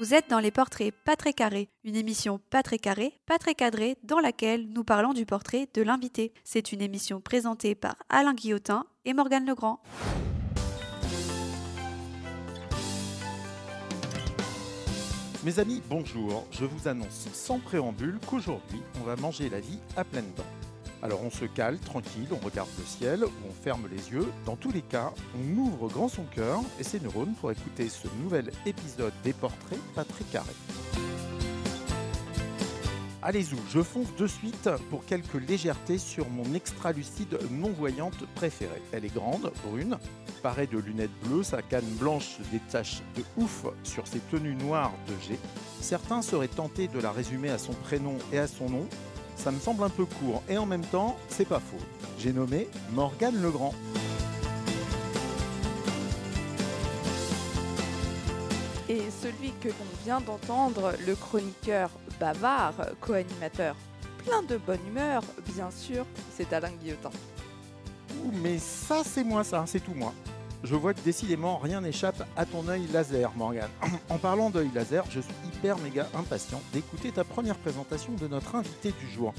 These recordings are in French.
Vous êtes dans les portraits pas très carrés, une émission pas très carrée, pas très cadrée, dans laquelle nous parlons du portrait de l'invité. C'est une émission présentée par Alain Guillotin et Morgane Legrand. Mes amis, bonjour. Je vous annonce sans préambule qu'aujourd'hui, on va manger la vie à pleines dents. Alors on se cale, tranquille, on regarde le ciel, ou on ferme les yeux. Dans tous les cas, on ouvre grand son cœur et ses neurones pour écouter ce nouvel épisode des portraits pas très carrés. Allez-y, je fonce de suite pour quelques légèretés sur mon extra-lucide non-voyante préférée. Elle est grande, brune, parée de lunettes bleues, sa canne blanche se détache de ouf sur ses tenues noires de G. Certains seraient tentés de la résumer à son prénom et à son nom. Ça me semble un peu court et en même temps, c'est pas faux. J'ai nommé Morgane Legrand. Et celui que l'on vient d'entendre, le chroniqueur bavard, co-animateur, plein de bonne humeur, bien sûr, c'est Alain Guillotin. Ouh, mais ça, c'est moi, ça, c'est tout moi. Je vois que décidément rien n'échappe à ton œil laser, Morgane. En parlant d'œil laser, je suis hyper méga impatient d'écouter ta première présentation de notre invité du jour.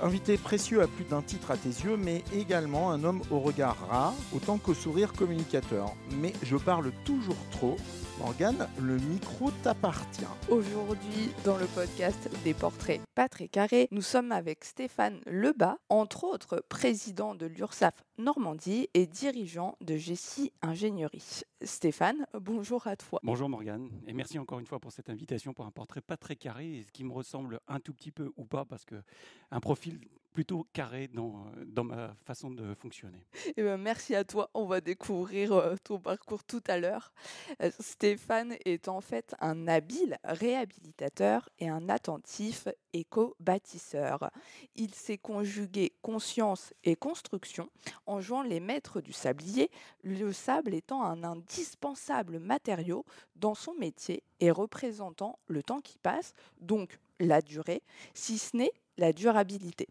Invité précieux à plus d'un titre à tes yeux, mais également un homme au regard rare, autant qu'au sourire communicateur. Mais je parle toujours trop. Morgane, le micro t'appartient. Aujourd'hui, dans le podcast des portraits pas très carrés, nous sommes avec Stéphane Lebas, entre autres président de l'URSAF Normandie et dirigeant de Gessi Ingénierie. Stéphane, bonjour à toi. Bonjour Morgane, et merci encore une fois pour cette invitation pour un portrait pas très carré, et ce qui me ressemble un tout petit peu ou pas, parce que un profil plutôt carré dans, dans ma façon de fonctionner. Eh ben, merci à toi, on va découvrir euh, ton parcours tout à l'heure. Euh, Stéphane est en fait un habile réhabilitateur et un attentif éco-bâtisseur. Il sait conjuguer conscience et construction en jouant les maîtres du sablier, le sable étant un indispensable matériau dans son métier et représentant le temps qui passe, donc la durée, si ce n'est la durabilité.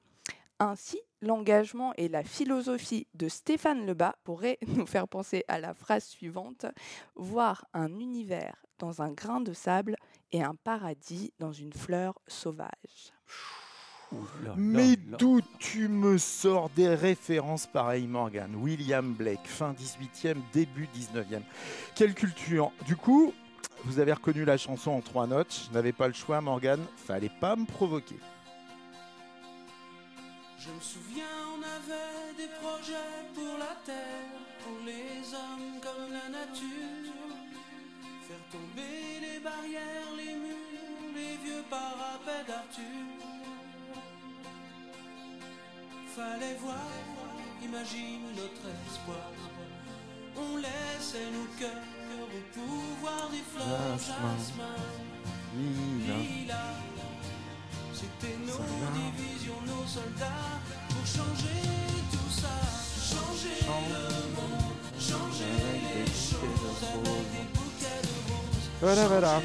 Ainsi, l'engagement et la philosophie de Stéphane Lebas pourraient nous faire penser à la phrase suivante voir un univers dans un grain de sable et un paradis dans une fleur sauvage. Mais d'où tu me sors des références pareilles, Morgan William Blake, fin 18e, début 19e. Quelle culture Du coup, vous avez reconnu la chanson en trois notes. Je n'avais pas le choix, Morgan. Fallait pas me provoquer. Je me souviens, on avait des projets pour la terre, pour les hommes comme la nature. Faire tomber les barrières, les murs, les vieux parapets d'Arthur. Fallait voir, imagine notre espoir. On laissait nos cœurs au pouvoir des fleurs Jasmin. lilas. C'était nos divisions, nos soldats pour changer tout ça, changer le monde, changer les choses avec des bouquets de roses. Voilà, voilà.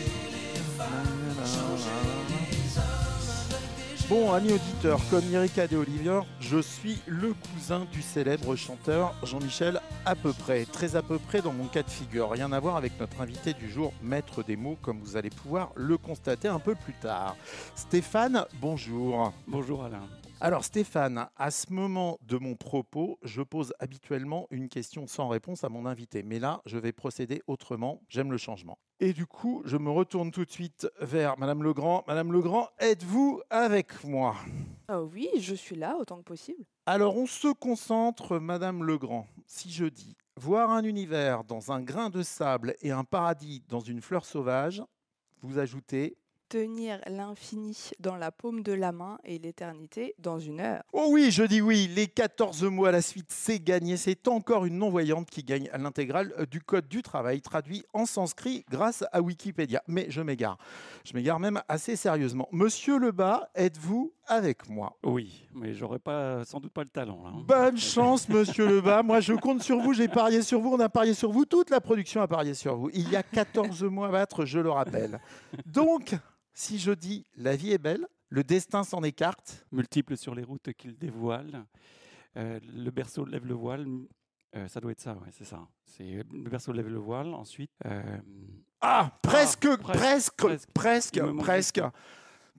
Bon, amis auditeurs, comme Erika de Olivier, je suis le cousin du célèbre chanteur Jean-Michel à peu près. Très à peu près dans mon cas de figure. Rien à voir avec notre invité du jour, maître des mots, comme vous allez pouvoir le constater un peu plus tard. Stéphane, bonjour. Bonjour Alain. Alors Stéphane, à ce moment de mon propos, je pose habituellement une question sans réponse à mon invité. Mais là, je vais procéder autrement. J'aime le changement. Et du coup, je me retourne tout de suite vers Madame Legrand. Madame Legrand, êtes-vous avec moi? Ah oui, je suis là autant que possible. Alors on se concentre, Madame Legrand. Si je dis voir un univers dans un grain de sable et un paradis dans une fleur sauvage, vous ajoutez Tenir l'infini dans la paume de la main et l'éternité dans une heure. Oh oui, je dis oui, les 14 mots à la suite, c'est gagné. C'est encore une non-voyante qui gagne à l'intégrale euh, du Code du travail, traduit en sanskrit grâce à Wikipédia. Mais je m'égare. Je m'égare même assez sérieusement. Monsieur Lebas, êtes-vous avec moi? Oui, mais j'aurais pas, sans doute pas le talent. là, hein. Bonne chance, monsieur Lebas. Moi, je compte sur vous. J'ai parié sur vous. On a parié sur vous. Toute la production a parié sur vous. Il y a 14 mois à battre, je le rappelle. Donc, si je dis la vie est belle, le destin s'en écarte, Multiples sur les routes qu'il dévoile. Euh, le berceau lève le voile. Euh, ça doit être ça, ouais, c'est ça. C'est le berceau lève le voile. Ensuite, euh, Ah, presque, presque, presque, presque. presque, presque,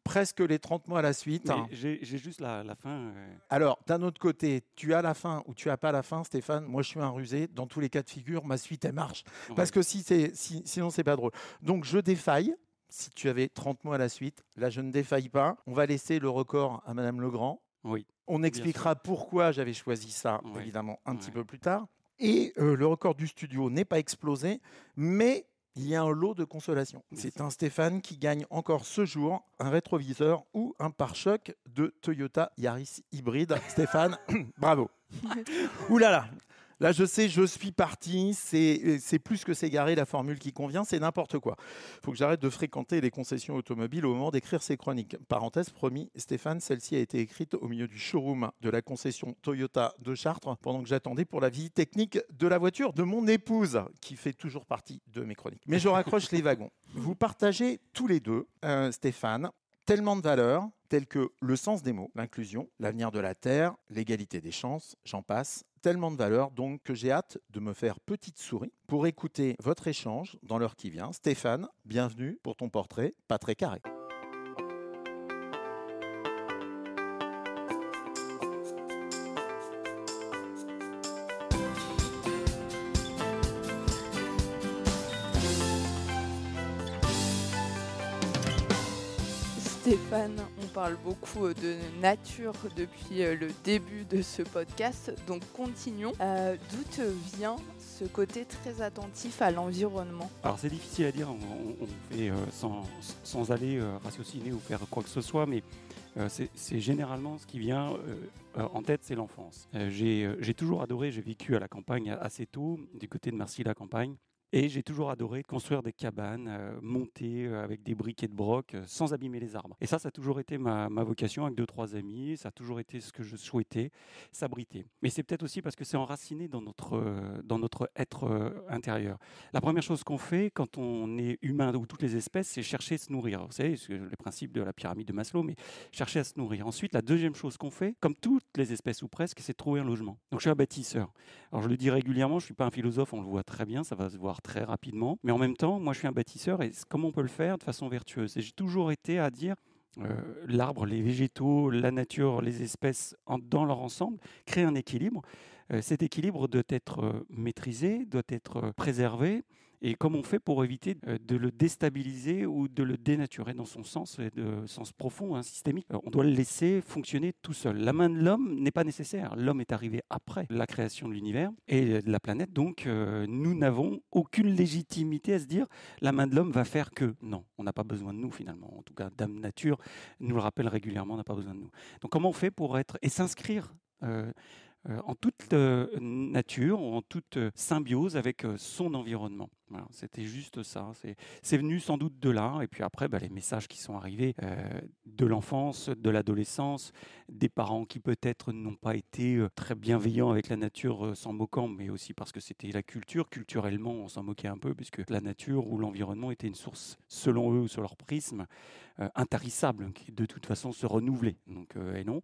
presque les 30 mois à la suite. mais j'ai juste la, la fin. euh, Alors, d'un autre côté, tu as la fin ou tu as pas la fin, Stéphane? Moi, je suis un rusé. Dans tous les cas de figure, ma suite, elle marche. Parce que si c'est, si, sinon, c'est pas drôle. Donc, je défaille. Si tu avais 30 mois à la suite, là, je ne défaille pas. On va laisser le record à Madame Legrand. Oui. On expliquera pourquoi j'avais choisi ça, évidemment, un petit peu plus tard. Et euh, le record du studio n'est pas explosé, mais il y a un lot de consolation. C'est un Stéphane qui gagne encore ce jour un rétroviseur ou un pare-choc de Toyota Yaris hybride. Stéphane, bravo. Ouh là là. Là, je sais, je suis parti. C'est c'est plus que s'égarer la formule qui convient, c'est n'importe quoi. Il faut que j'arrête de fréquenter les concessions automobiles au moment d'écrire ces chroniques. Parenthèse, promis, Stéphane, celle-ci a été écrite au milieu du showroom de la concession Toyota de Chartres pendant que j'attendais pour la visite technique de la voiture de mon épouse, qui fait toujours partie de mes chroniques. Mais je raccroche les wagons. Vous partagez tous les deux, euh, Stéphane, tellement de valeurs telles que le sens des mots, l'inclusion, l'avenir de la Terre, l'égalité des chances, j'en passe. Tellement de valeurs donc que j'ai hâte de me faire petite souris pour écouter votre échange dans l'heure qui vient. Stéphane, bienvenue pour ton portrait pas très carré. On parle beaucoup euh, de nature depuis euh, le début de ce podcast, donc continuons. Euh, D'où te vient ce côté très attentif à l'environnement? Alors c'est difficile à dire, on, fait sans, aller euh, ratiociner ou faire quoi que ce soit, mais c'est généralement ce qui vient en tête, c'est l'enfance. J'ai toujours adoré, j'ai vécu à la campagne assez tôt, du côté de Marcy-la-Campagne. Et j'ai toujours adoré construire des cabanes, euh, monter euh, avec des briquets de broc euh, sans abîmer les arbres. Et ça, ça a toujours été ma, ma vocation avec deux, trois amis. Ça a toujours été ce que je souhaitais, s'abriter. Mais c'est peut-être aussi parce que c'est enraciné dans notre, euh, dans notre être intérieur. La première chose qu'on fait quand on est humain ou toutes les espèces, c'est chercher à se nourrir. Vous savez, c'est le principe de la pyramide de Maslow, mais chercher à se nourrir. Ensuite, la deuxième chose qu'on fait, comme toutes les espèces ou presque, c'est trouver un logement. Donc je suis un bâtisseur. Alors je le dis régulièrement, je ne suis pas un philosophe, on le voit très bien, ça va se voir très rapidement. Mais en même temps, moi je suis un bâtisseur et comment on peut le faire de façon vertueuse Et j'ai toujours été à dire euh, l'arbre, les végétaux, la nature, les espèces dans leur ensemble, créer un équilibre. Euh, cet équilibre doit être euh, maîtrisé, doit être préservé. Et comment on fait pour éviter euh, de le déstabiliser ou de le dénaturer dans son sens, de sens profond, hein, systémique? Euh, On doit le laisser fonctionner tout seul. La main de l'homme n'est pas nécessaire. L'homme est arrivé après la création de l'univers et de la planète. Donc, euh, nous n'avons aucune légitimité à se dire la main de l'homme va faire que. Non, on n'a pas besoin de nous finalement. En tout cas, Dame Nature nous le rappelle régulièrement, on n'a pas besoin de nous. Donc, comment on fait pour être et s'inscrire en toute euh, nature, en toute symbiose avec son environnement? C'était juste ça. C'est- C'est venu sans doute de là. Et puis après, bah, les messages qui sont arrivés euh, de l'enfance, de l'adolescence, des parents qui peut-être n'ont pas été euh, très bienveillants avec la nature, euh, s'en moquant, mais aussi parce que c'était la culture. Culturellement, on s'en moquait un peu, puisque la nature ou l'environnement était une source, selon eux, ou sur leur prisme, euh, intarissable, qui de toute façon se renouvelait. Donc, et non.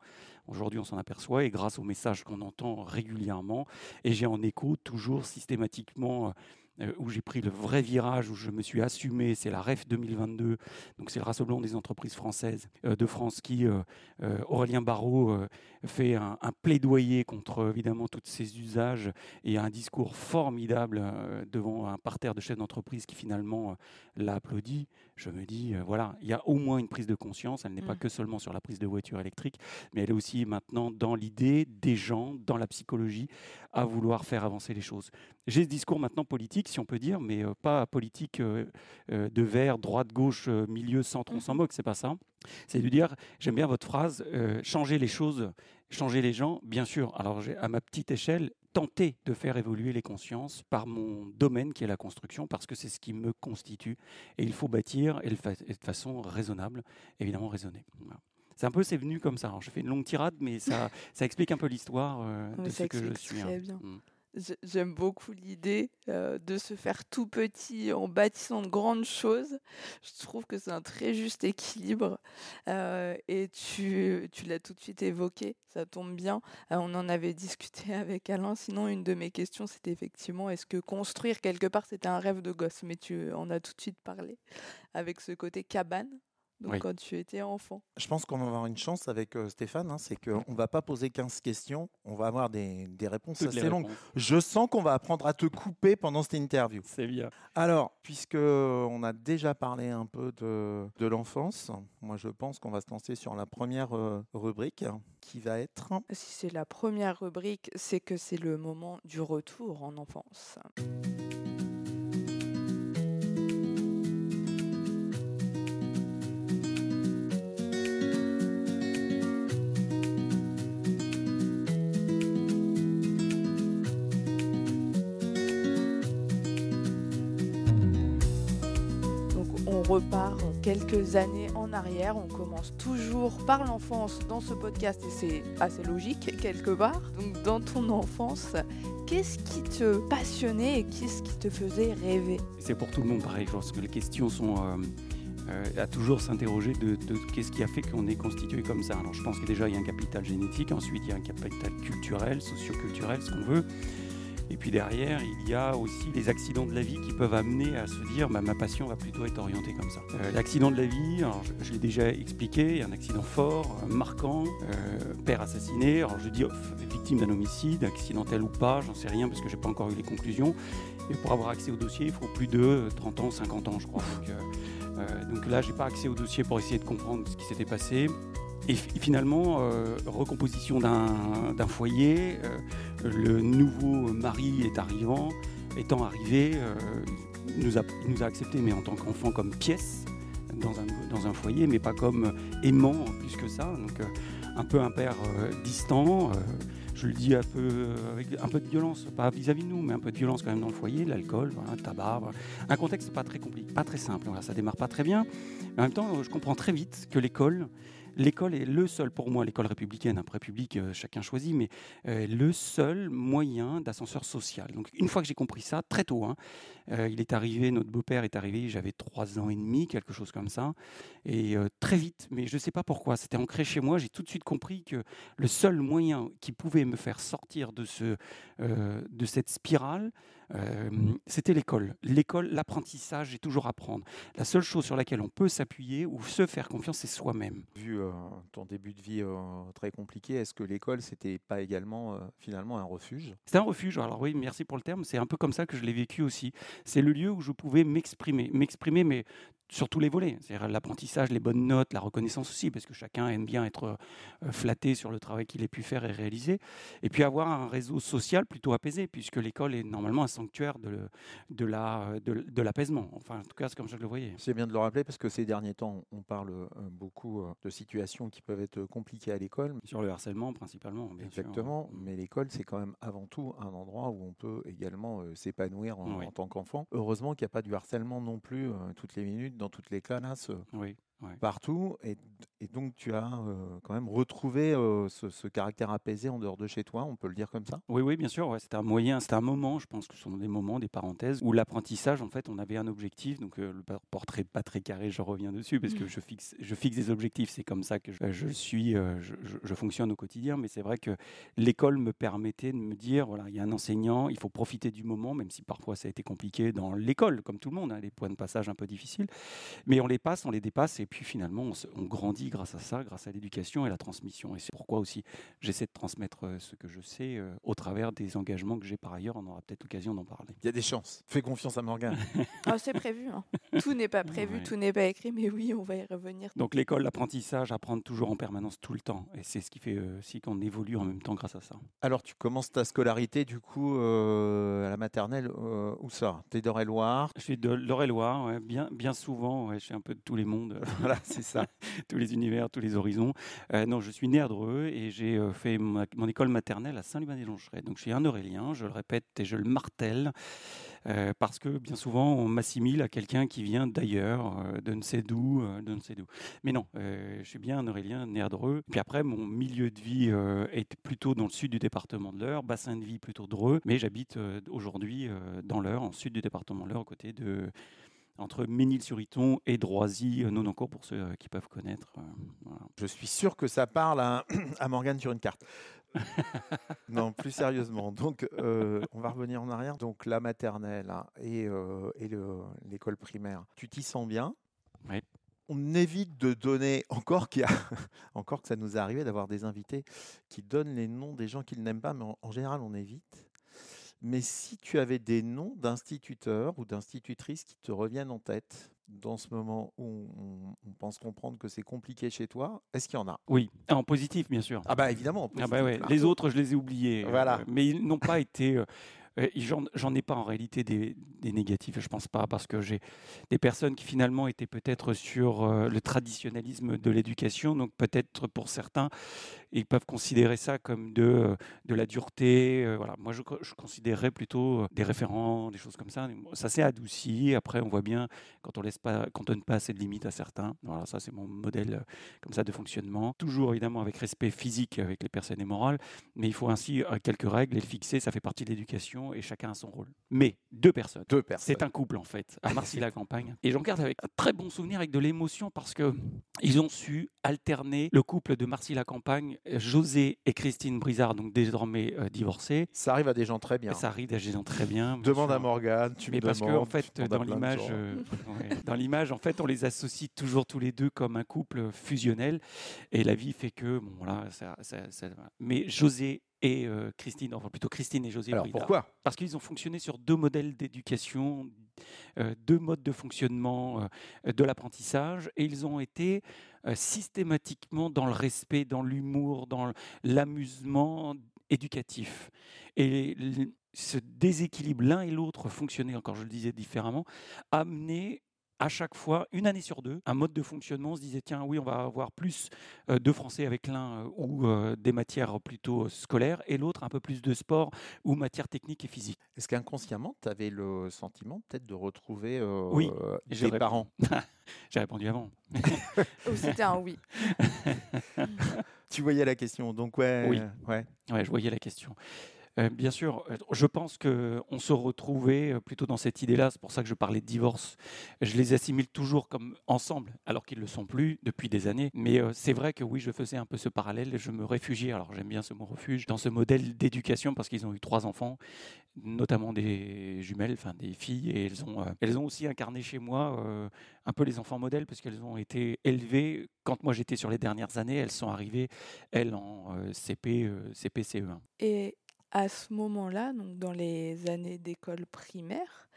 Aujourd'hui, on s'en aperçoit, et grâce aux messages qu'on entend régulièrement, et j'ai en écho toujours systématiquement. Euh, où j'ai pris le vrai virage, où je me suis assumé, c'est la REF 2022, donc c'est le Rassemblement des entreprises françaises euh, de France qui, euh, Aurélien Barraud, fait un, un plaidoyer contre évidemment tous ces usages et un discours formidable devant un parterre de chefs d'entreprise qui finalement l'a applaudi. Je me dis, euh, voilà, il y a au moins une prise de conscience, elle n'est pas Mm. que seulement sur la prise de voiture électrique, mais elle est aussi maintenant dans l'idée des gens, dans la psychologie, à vouloir faire avancer les choses. J'ai ce discours maintenant politique, si on peut dire, mais euh, pas politique euh, de vert, droite, gauche, milieu, centre, on s'en Mhm. moque, c'est pas ça. C'est de dire, j'aime bien votre phrase, changer les choses, changer les gens, bien sûr. Alors à ma petite échelle tenté de faire évoluer les consciences par mon domaine qui est la construction, parce que c'est ce qui me constitue. Et il faut bâtir et, de façon raisonnable, évidemment raisonnée. Voilà. C'est un peu, c'est venu comme ça. Alors, je fais une longue tirade, mais ça, ça explique un peu l'histoire euh, de ce que je suis. très hein. bien. Mm. J'ai- J'aime beaucoup l'idée euh, de se faire tout petit en bâtissant de grandes choses. Je trouve que c'est un très juste équilibre. Euh, et tu, tu l'as tout de suite évoqué, ça tombe bien. Euh, on en avait discuté avec Alain. Sinon, une de mes questions, c'était effectivement, est-ce que construire quelque part, c'était un rêve de gosse? Mais tu en as tout de suite parlé avec ce côté cabane. Donc Oui. quand tu étais enfant. Je pense qu'on va avoir une chance avec euh, Stéphane, hein, c'est qu'on ne va pas poser 15 questions, on va avoir des, des réponses Toutes assez longues. réponses. Je sens qu'on va apprendre à te couper pendant cette interview. C'est bien. Alors, puisque on a déjà parlé un peu de, de l'enfance, moi je pense qu'on va se lancer sur la première euh, rubrique qui va être Si c'est la première rubrique, c'est que c'est le moment du retour en enfance. Repart quelques années en arrière. On commence toujours par l'enfance dans ce podcast et c'est assez logique quelque part. Donc dans ton enfance, qu'est-ce qui te passionnait et qu'est-ce qui te faisait rêver? C'est pour tout le monde pareil. Je pense que les questions sont euh, euh, à toujours s'interroger de, qu'est-ce qui a fait qu'on est constitué comme ça. Alors je pense que déjà il y a un capital génétique, ensuite il y a un capital culturel, socioculturel, ce qu'on veut. Et puis derrière, il y a aussi les accidents de la vie qui peuvent amener à se dire bah, ma passion va plutôt être orientée comme ça. Euh, L'accident de la vie, je, l'ai déjà expliqué, un accident fort, euh, marquant, euh, père assassiné. Alors je dis victime d'un homicide, accidentel ou pas, j'en sais rien parce que j'ai pas encore eu les conclusions. Et pour avoir accès au dossier, il faut plus de 30 ans, 50 ans, je crois. Donc, euh, euh, donc là, pas accès au dossier pour essayer de comprendre ce qui s'était passé. Et fi- finalement, euh, recomposition d'un foyer, euh, le nouveau mari est arrivant, étant arrivé, euh, il nous a, il nous a acceptés, mais en tant qu'enfant, comme pièce dans un, foyer, mais pas comme aimant plus que ça. Donc un peu un père distant. je le dis un peu avec un peu de violence, pas vis-à-vis de nous, mais un peu de violence quand même dans le foyer, l'alcool, le tabac. Un contexte pas très compliqué, pas très simple. Voilà, ça démarre pas très bien. Mais en même temps, je comprends très vite que l'école, l'école est le seul pour moi, l'école républicaine, après public, euh, chacun choisit, mais euh, le seul moyen d'ascenseur social. Donc une fois que j'ai compris ça, très tôt, hein, euh, il est arrivé, notre beau-père est arrivé, j'avais trois ans et demi, quelque chose comme ça, et euh, très vite, mais je ne sais pas pourquoi, c'était ancré chez moi, j'ai tout de suite compris que le seul moyen qui pouvait me faire sortir de, ce, euh, de cette spirale, euh, c'était l'école. L'école, l'apprentissage et toujours apprendre. La seule chose sur laquelle on peut s'appuyer ou se faire confiance, c'est soi-même. Vu ton début de vie très compliqué, est-ce que l'école, c'était pas également finalement un refuge? C'est un refuge. Alors oui, merci pour le terme. C'est un peu comme ça que je l'ai vécu aussi. C'est le lieu où je pouvais m'exprimer, m'exprimer, mais sur tous les volets. C'est-à-dire l'apprentissage, les bonnes notes, la reconnaissance aussi, parce que chacun aime bien être euh, flatté sur le travail qu'il ait pu faire et réaliser. Et puis avoir un réseau social plutôt apaisé, puisque l'école est normalement un sanctuaire de, de la, de, de l'apaisement. Enfin, en tout cas, c'est comme je le voyais. C'est bien de le rappeler parce que ces derniers temps, on parle euh, beaucoup euh, de situations qui peuvent être compliquées à l'école. Sur le harcèlement, principalement. bien sûr. Exactement, mais l'école, c'est quand même avant tout un endroit où on peut également s'épanouir en, Oui. en tant qu'enfant. Heureusement qu'il n'y a pas du harcèlement non plus toutes les minutes, dans toutes les classes, Oui. Partout. Et, et donc, tu as euh, quand même retrouvé euh, ce, ce caractère apaisé en dehors de chez toi, on peut le dire comme ça? Oui, oui, bien sûr. Ouais, c'était un moyen, c'était un moment, je pense que ce sont des moments, des parenthèses, où l'apprentissage, en fait, on avait un objectif. Donc, euh, le por- portrait pas très carré, je reviens dessus, parce que je fixe, je fixe des objectifs. C'est comme ça que je, je suis, euh, je, je- je fonctionne au quotidien. Mais c'est vrai que l'école me permettait de me dire voilà, il y a un enseignant, il faut profiter du moment, même si parfois ça a été compliqué dans l'école, comme tout le monde, hein, les points de passage un peu difficiles. Mais on les passe, on les dépasse, et puis finalement, on, se- on grandit grâce à ça, grâce à l'éducation et la transmission. Et c'est pourquoi aussi j'essaie de transmettre euh, ce que je sais euh, au travers des engagements que j'ai par ailleurs. On aura peut-être l'occasion d'en parler. Il y a des chances. Fais confiance à Morgane. Ah, c'est prévu. hein. Tout n'est pas prévu, Ouais. tout n'est pas écrit, mais oui, on va y revenir. Donc l'école, l'apprentissage, apprendre toujours en permanence tout le temps. Et c'est ce qui fait euh, aussi qu'on évolue en même temps grâce à ça. Alors, tu commences ta scolarité, du coup, euh, à la maternelle, euh, où ça? T'es d'Eure-et-Loire? Je suis de l'Eure-et-Loire, ouais, bien, bien souvent, ouais, je suis un peu de tous les mondes. voilà, c'est ça. tous les univers, tous les horizons. Euh, non, je suis né à Dreux et j'ai euh, fait mon école maternelle à Saint-Luban-des-Longerets. Donc, je suis un Aurélien, je le répète et je le martèle, euh, parce que bien souvent, on m'assimile à quelqu'un qui vient d'ailleurs, de ne sais d'où, de ne sais d'où. Mais non, je suis bien un Aurélien, né à Dreux. Puis après, mon milieu de vie est plutôt dans le sud du département de l'Eure, bassin de vie plutôt Dreux, mais j'habite aujourd'hui dans l'Eure, en sud du département de l'Eure, à côté de entre Ménil-sur-Iton et Droisy, non encore pour ceux euh, qui peuvent connaître. euh, voilà. Je suis sûr que ça parle à, à Morgane sur une carte. non, plus sérieusement. Donc, euh, on va revenir en arrière. Donc, la maternelle hein, et, euh, et le- l'école primaire, tu t'y sens bien? Oui. On évite de donner, encore, qu'il y a, encore que ça nous est arrivé d'avoir des invités qui donnent les noms des gens qu'ils n'aiment pas, mais en, en général, on évite. Mais si tu avais des noms d'instituteurs ou d'institutrices qui te reviennent en tête dans ce moment où on, on pense comprendre que c'est compliqué chez toi, est-ce qu'il y en a? Oui, Ah, en positif, bien sûr. Ah bah évidemment. en Ah bah positif, ouais, là. Les autres, je les ai oubliés. euh, Voilà. mais ils n'ont pas été. Euh, J'en ai pas en réalité des, négatifs, je pense pas, parce que j'ai des personnes qui finalement étaient peut-être sur euh, le traditionnalisme de l'éducation, donc peut-être pour certains, ils peuvent considérer ça comme de, euh, de la dureté. voilà. Moi, je, je considérerais plutôt des référents, des choses comme ça. Ça s'est adouci. Après, on voit bien quand on laisse pas, pas assez de limites à certains. Voilà, ça c'est mon modèle comme ça de fonctionnement. Toujours évidemment avec respect physique avec les personnes et morales, mais il faut ainsi quelques règles et le fixer. Ça fait partie de l'éducation et chacun a son rôle. Mais deux personnes. Deux personnes. C'est un couple en fait, à Marcy-la-Campagne. Et j'en garde avec un très bon souvenir, avec de l'émotion, parce que ils ont su alterner le couple de Marcy-la-Campagne, José et Christine Brizard, donc désormais euh, divorcés. Ça arrive à des gens très bien. Ça arrive à des gens très bien. Demande à Morgane, tu Mais me parce que en demandes, fait, je demande à dans l'image, euh, ouais, dans l'image, en fait, on les associe toujours tous les deux comme un couple fusionnel, et la vie fait que, bon, voilà, ça, ça- ça- mais José et euh, Christine, enfin plutôt Christine et José. Alors Brida, pourquoi? Parce qu'ils ont fonctionné sur deux modèles d'éducation, euh, deux modes de fonctionnement euh, de l'apprentissage, et ils ont été systématiquement dans le respect, dans l'humour, dans l'amusement éducatif. Et ce déséquilibre, l'un et l'autre fonctionnaient, encore je le disais différemment, amenait à chaque fois, une année sur deux, un mode de fonctionnement. On se disait, tiens, oui, on va avoir plus euh, de français avec l'un euh, ou euh, des matières plutôt euh, scolaires, et l'autre un peu plus de sport ou matières techniques et physiques. Est-ce qu'inconsciemment, tu avais le sentiment peut-être de retrouver euh, Oui, des répondu. parents J'ai répondu avant. Oh, C'était un oui. Tu voyais la question, donc ouais. Oui. ouais. Ouais, je voyais la question. Euh, bien sûr, euh, je pense qu'on se retrouvait euh, plutôt dans cette idée-là. C'est pour ça que je parlais de divorce. Je les assimile toujours comme ensemble, alors qu'ils ne le sont plus depuis des années. Mais c'est vrai que oui, je faisais un peu ce parallèle. Je me réfugiais, alors j'aime bien ce mot refuge, dans ce modèle d'éducation parce qu'ils ont eu trois enfants, notamment des jumelles, enfin des filles. Et elles ont, elles ont aussi incarné chez moi un peu les enfants modèles parce qu'elles ont été élevées. Quand moi j'étais sur les dernières années, elles sont arrivées, elles, en CP, CP, CE1. Et à ce moment-là, donc dans les années d'école primaire,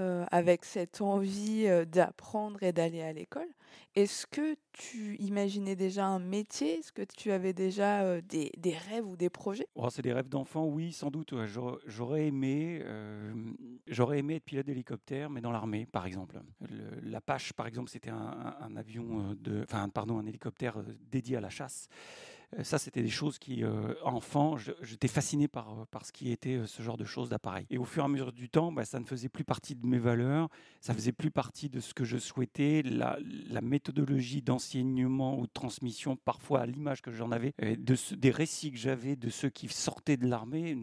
euh, avec cette envie euh, d'apprendre et d'aller à l'école, est-ce que tu imaginais déjà un métier? Est-ce que tu avais déjà euh, des, rêves ou des projets? Oh, c'est des rêves d'enfant, oui, sans doute. J'aurais- aimé, aimé être pilote d'hélicoptère, mais dans l'armée, par exemple. Le- L'Apache, par exemple, c'était un, avion enfin, pardon, un hélicoptère dédié à la chasse. Euh, Ça, c'était des choses qui, euh, enfant, j'étais fasciné par, euh, par ce qui était ce genre de choses d'appareil. Et au fur et à mesure du temps, bah, ça ne faisait plus partie de mes valeurs, ça faisait plus partie de ce que je souhaitais. La, méthodologie d'enseignement ou de transmission, parfois à l'image que j'en avais, des récits que j'avais de ceux qui sortaient de l'armée,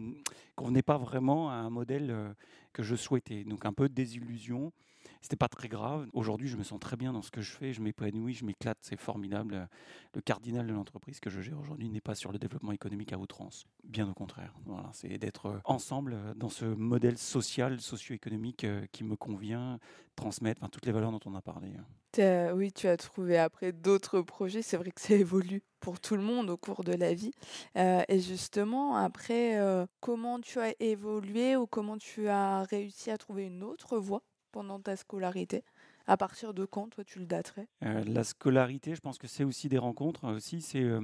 convenait pas vraiment à un modèle que je souhaitais. Donc un peu de désillusion. C'était pas très grave. Aujourd'hui, je me sens très bien dans ce que je fais. Je m'épanouis, je m'éclate. C'est formidable. Le cardinal de l'entreprise que je gère aujourd'hui n'est pas sur le développement économique à outrance. Bien au contraire. C'est d'être euh, ensemble euh, dans ce modèle social, socio-économique euh, qui me convient, transmettre toutes les valeurs dont on a parlé. hein. Oui, tu as trouvé après d'autres projets. C'est vrai que ça évolue pour tout le monde au cours de la vie. Et justement, après, comment tu as évolué ou comment tu as réussi à trouver une autre voie pendant ta scolarité À partir de quand, toi, tu le daterais? Euh, la scolarité, je pense que c'est aussi des rencontres, euh, aussi c'est euh,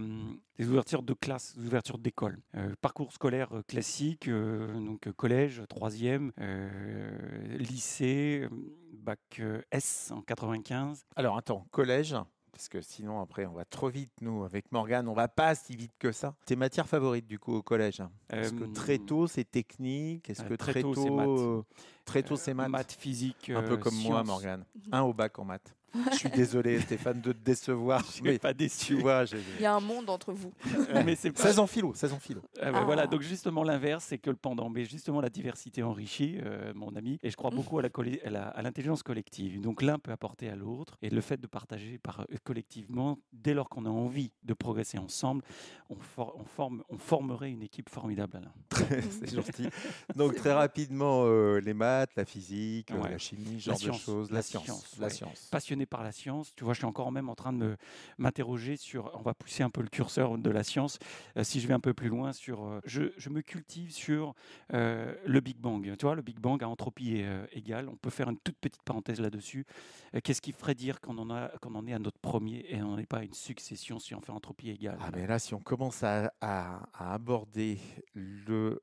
des ouvertures de classe, des ouvertures d'école. Euh, parcours scolaire classique, euh, donc collège, troisième, euh, lycée, bac euh, S en 95. Alors attends, collège, parce que sinon après on va trop vite nous avec Morgane, on va pas si vite que ça. Tes matières favorites du coup au collège hein? Est-ce que très Euh, tôt c'est technique? Est-ce euh, que très très tôt, tôt, c'est maths. euh, très tôt c'est maths, Maths, physique. Un peu comme moi. Morgane. Un au bac en maths. Je suis désolé Stéphane de te décevoir, Je suis mais pas tu déçu. vois, j'ai Il y a un monde entre vous. mais c'est pas- 16 ans philo, 16 ans philo. Ah ouais, Ah. Voilà, donc justement l'inverse, c'est que le pendant. Mais justement, la diversité enrichit, euh, mon ami. Et je crois beaucoup à la colli- à la- à l'intelligence collective. Donc l'un peut apporter à l'autre. Et le fait de partager par, euh, collectivement, dès lors qu'on a envie de progresser ensemble, on, for- on forme, on formerait une équipe formidable. Alain. c'est gentil. Donc très rapidement, euh, les maths, la physique, euh, Ouais. la chimie, ce La genre de science, choses, la, la science, science, la ouais. science. Passionné par la science, tu vois, je suis encore même en train de m'interroger sur, on va pousser un peu le curseur de la science, euh, si je vais un peu plus loin sur, euh, je, me cultive sur euh, le Big Bang. Tu vois, le Big Bang à entropie égale, on peut faire une toute petite parenthèse là-dessus. Qu'est-ce qui ferait dire qu'on en, a- en est à notre premier et on n'en est pas à une succession si on fait entropie égale? Ah mais là, si on commence à aborder le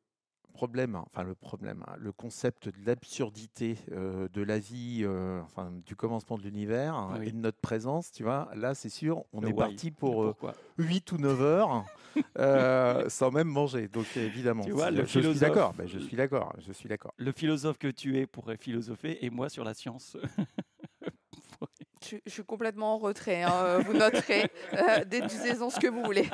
problème, enfin le problème, hein, le concept de l'absurdité euh, de la vie, euh, enfin du commencement de l'univers hein, Oui. et de notre présence, tu vois, là c'est sûr, on Le est parti pour euh, Pourquoi 8 ou 9 heures euh, sans même manger. Donc évidemment, Tu vois, le je suis d'accord, ben, je suis d'accord, je suis d'accord. Le philosophe que tu es pourrait philosopher et moi sur la science. Je, je suis complètement en retrait. hein, euh, Vous noterez. Euh, Déduisez-en ce que vous voulez.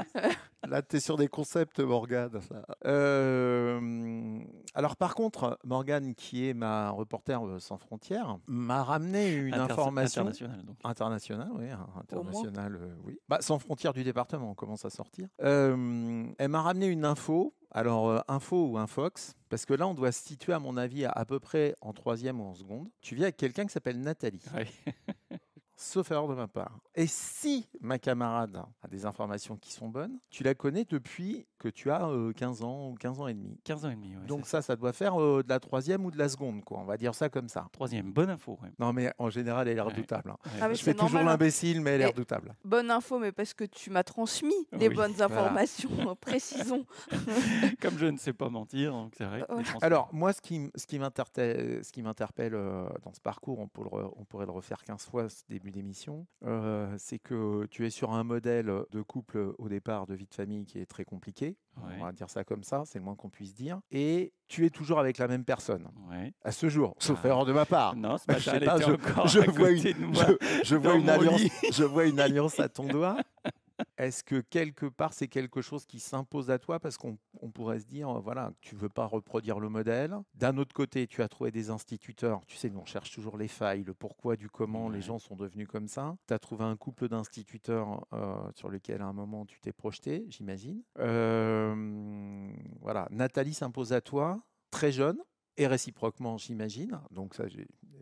Là, tu es sur des concepts, Morgane. Euh, alors, par contre, Morgane, qui est ma reporter euh, sans frontières, m'a ramené une information internationale. Donc. internationale. Oui, hein, internationale, euh, oui. Bah, sans frontières du département, on commence à sortir. Euh, elle m'a ramené une info. Alors, euh, info ou un Fox, parce que là, on doit se situer, à mon avis, à, à peu près en troisième ou en seconde. Tu viens avec quelqu'un qui s'appelle Nathalie. Ouais. sauf erreur de ma part. Et si ma camarade a des informations qui sont bonnes, tu la connais depuis que tu as euh, 15 ans ou 15 ans et demi. 15 ans et demi. ouais, Donc ça, ça doit faire euh, de la troisième ou de la seconde, quoi. On va dire ça comme ça. Troisième, bonne info. ouais. Non, mais en général, elle est Ouais. redoutable. hein. Ah, Je fais toujours normal, hein. l'imbécile, mais elle est redoutable. Bonne info, mais parce que tu m'as transmis les Oui, bonnes voilà. informations. Précisons. Comme je ne sais pas mentir, donc c'est vrai. Ouais. les. Alors, moi, ce qui, m- ce qui m'interpelle euh, dans ce parcours, on, peut le re- on pourrait le refaire 15 fois ce début d'émission, euh, c'est que tu es sur un modèle de couple au départ de vie de famille qui est très compliqué. Ouais. On va dire ça comme ça, c'est le moins qu'on puisse dire. Et tu es toujours avec la même personne, Ouais. à ce jour, sauf Ah. erreur de ma part. Non, ce Je sais pas, je- vois. Je, une alliance, lit. je vois une alliance à ton doigt. Est-ce que quelque part c'est quelque chose qui s'impose à toi? Parce qu'on on pourrait se dire voilà tu veux pas reproduire le modèle. D'un autre côté tu as trouvé des instituteurs. Tu sais nous on cherche toujours les failles, le pourquoi du comment les gens sont devenus comme ça. Tu as trouvé un couple d'instituteurs euh, sur lequel à un moment tu t'es projeté j'imagine. Euh, voilà Nathalie s'impose à toi très jeune. Et réciproquement, j'imagine. Donc ça,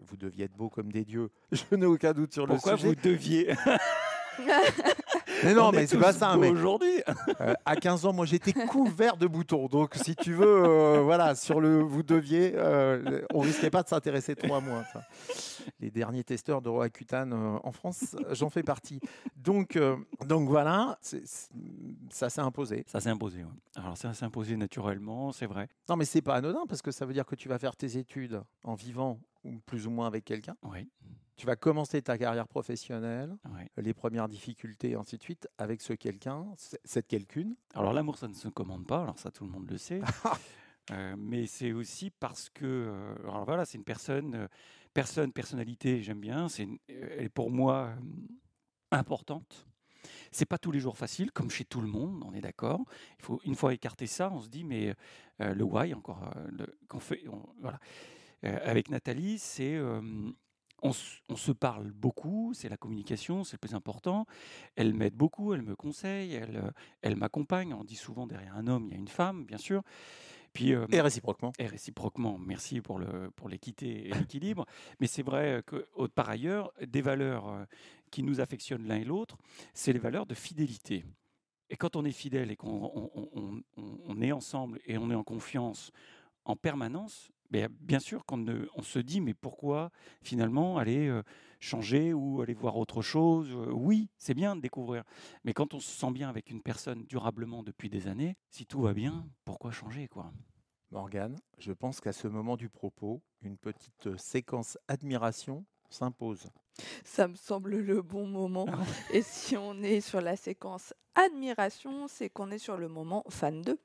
vous deviez être beaux comme des dieux. Je n'ai aucun doute sur Pourquoi le sujet. vous deviez? Mais non, On mais est c'est pas ça. Mais aujourd'hui. euh, à 15 ans, moi, j'étais couvert de boutons. Donc, si tu veux, euh, voilà, sur le vous deviez, euh, on risquait pas de s'intéresser trop à moi. Enfin, les derniers testeurs de Roaccutane euh, en France, j'en fais partie. Donc, euh, donc voilà, ça s'est imposé. Ça s'est imposé. ouais. Alors ça s'est imposé naturellement, c'est vrai. Non, mais c'est pas anodin parce que ça veut dire que tu vas faire tes études en vivant ou plus ou moins avec quelqu'un. Oui. Tu vas commencer ta carrière professionnelle, les premières difficultés, et ainsi de suite, avec ce quelqu'un, cette quelqu'une. Alors l'amour, ça ne se commande pas. Alors ça, tout le monde le sait. Euh, mais c'est aussi parce que, euh, alors voilà, c'est une personne, euh, personne, personnalité, j'aime bien. C'est, elle est pour moi importante. C'est pas tous les jours facile, comme chez tout le monde, on est d'accord. Il faut une fois écarter ça, on se dit mais le why encore, le- qu'on fait, on- voilà. Avec Nathalie, c'est on, se parle beaucoup, c'est la communication, c'est le plus important. Elle m'aide beaucoup, elle me conseille, elle, euh, elle m'accompagne. On dit souvent derrière un homme, il y a une femme, bien sûr. Puis, euh, Et réciproquement. et réciproquement, merci pour le pour l'équité et l'équilibre. Mais c'est vrai que par ailleurs, des valeurs euh, qui nous affectionnent l'un et l'autre, c'est les valeurs de fidélité. Et quand on est fidèle et qu'on on, on- on- on est ensemble et on est en confiance en permanence, bien sûr qu'on on se dit mais pourquoi finalement aller changer ou aller voir autre chose Oui, c'est bien de découvrir. Mais quand on se sent bien avec une personne durablement depuis des années, si tout va bien, pourquoi changer quoi? Morgane, je pense qu'à ce moment du propos, une petite séquence admiration s'impose. Ça me semble le bon moment. Et si on est sur la séquence admiration, c'est qu'on est sur le moment fan 2.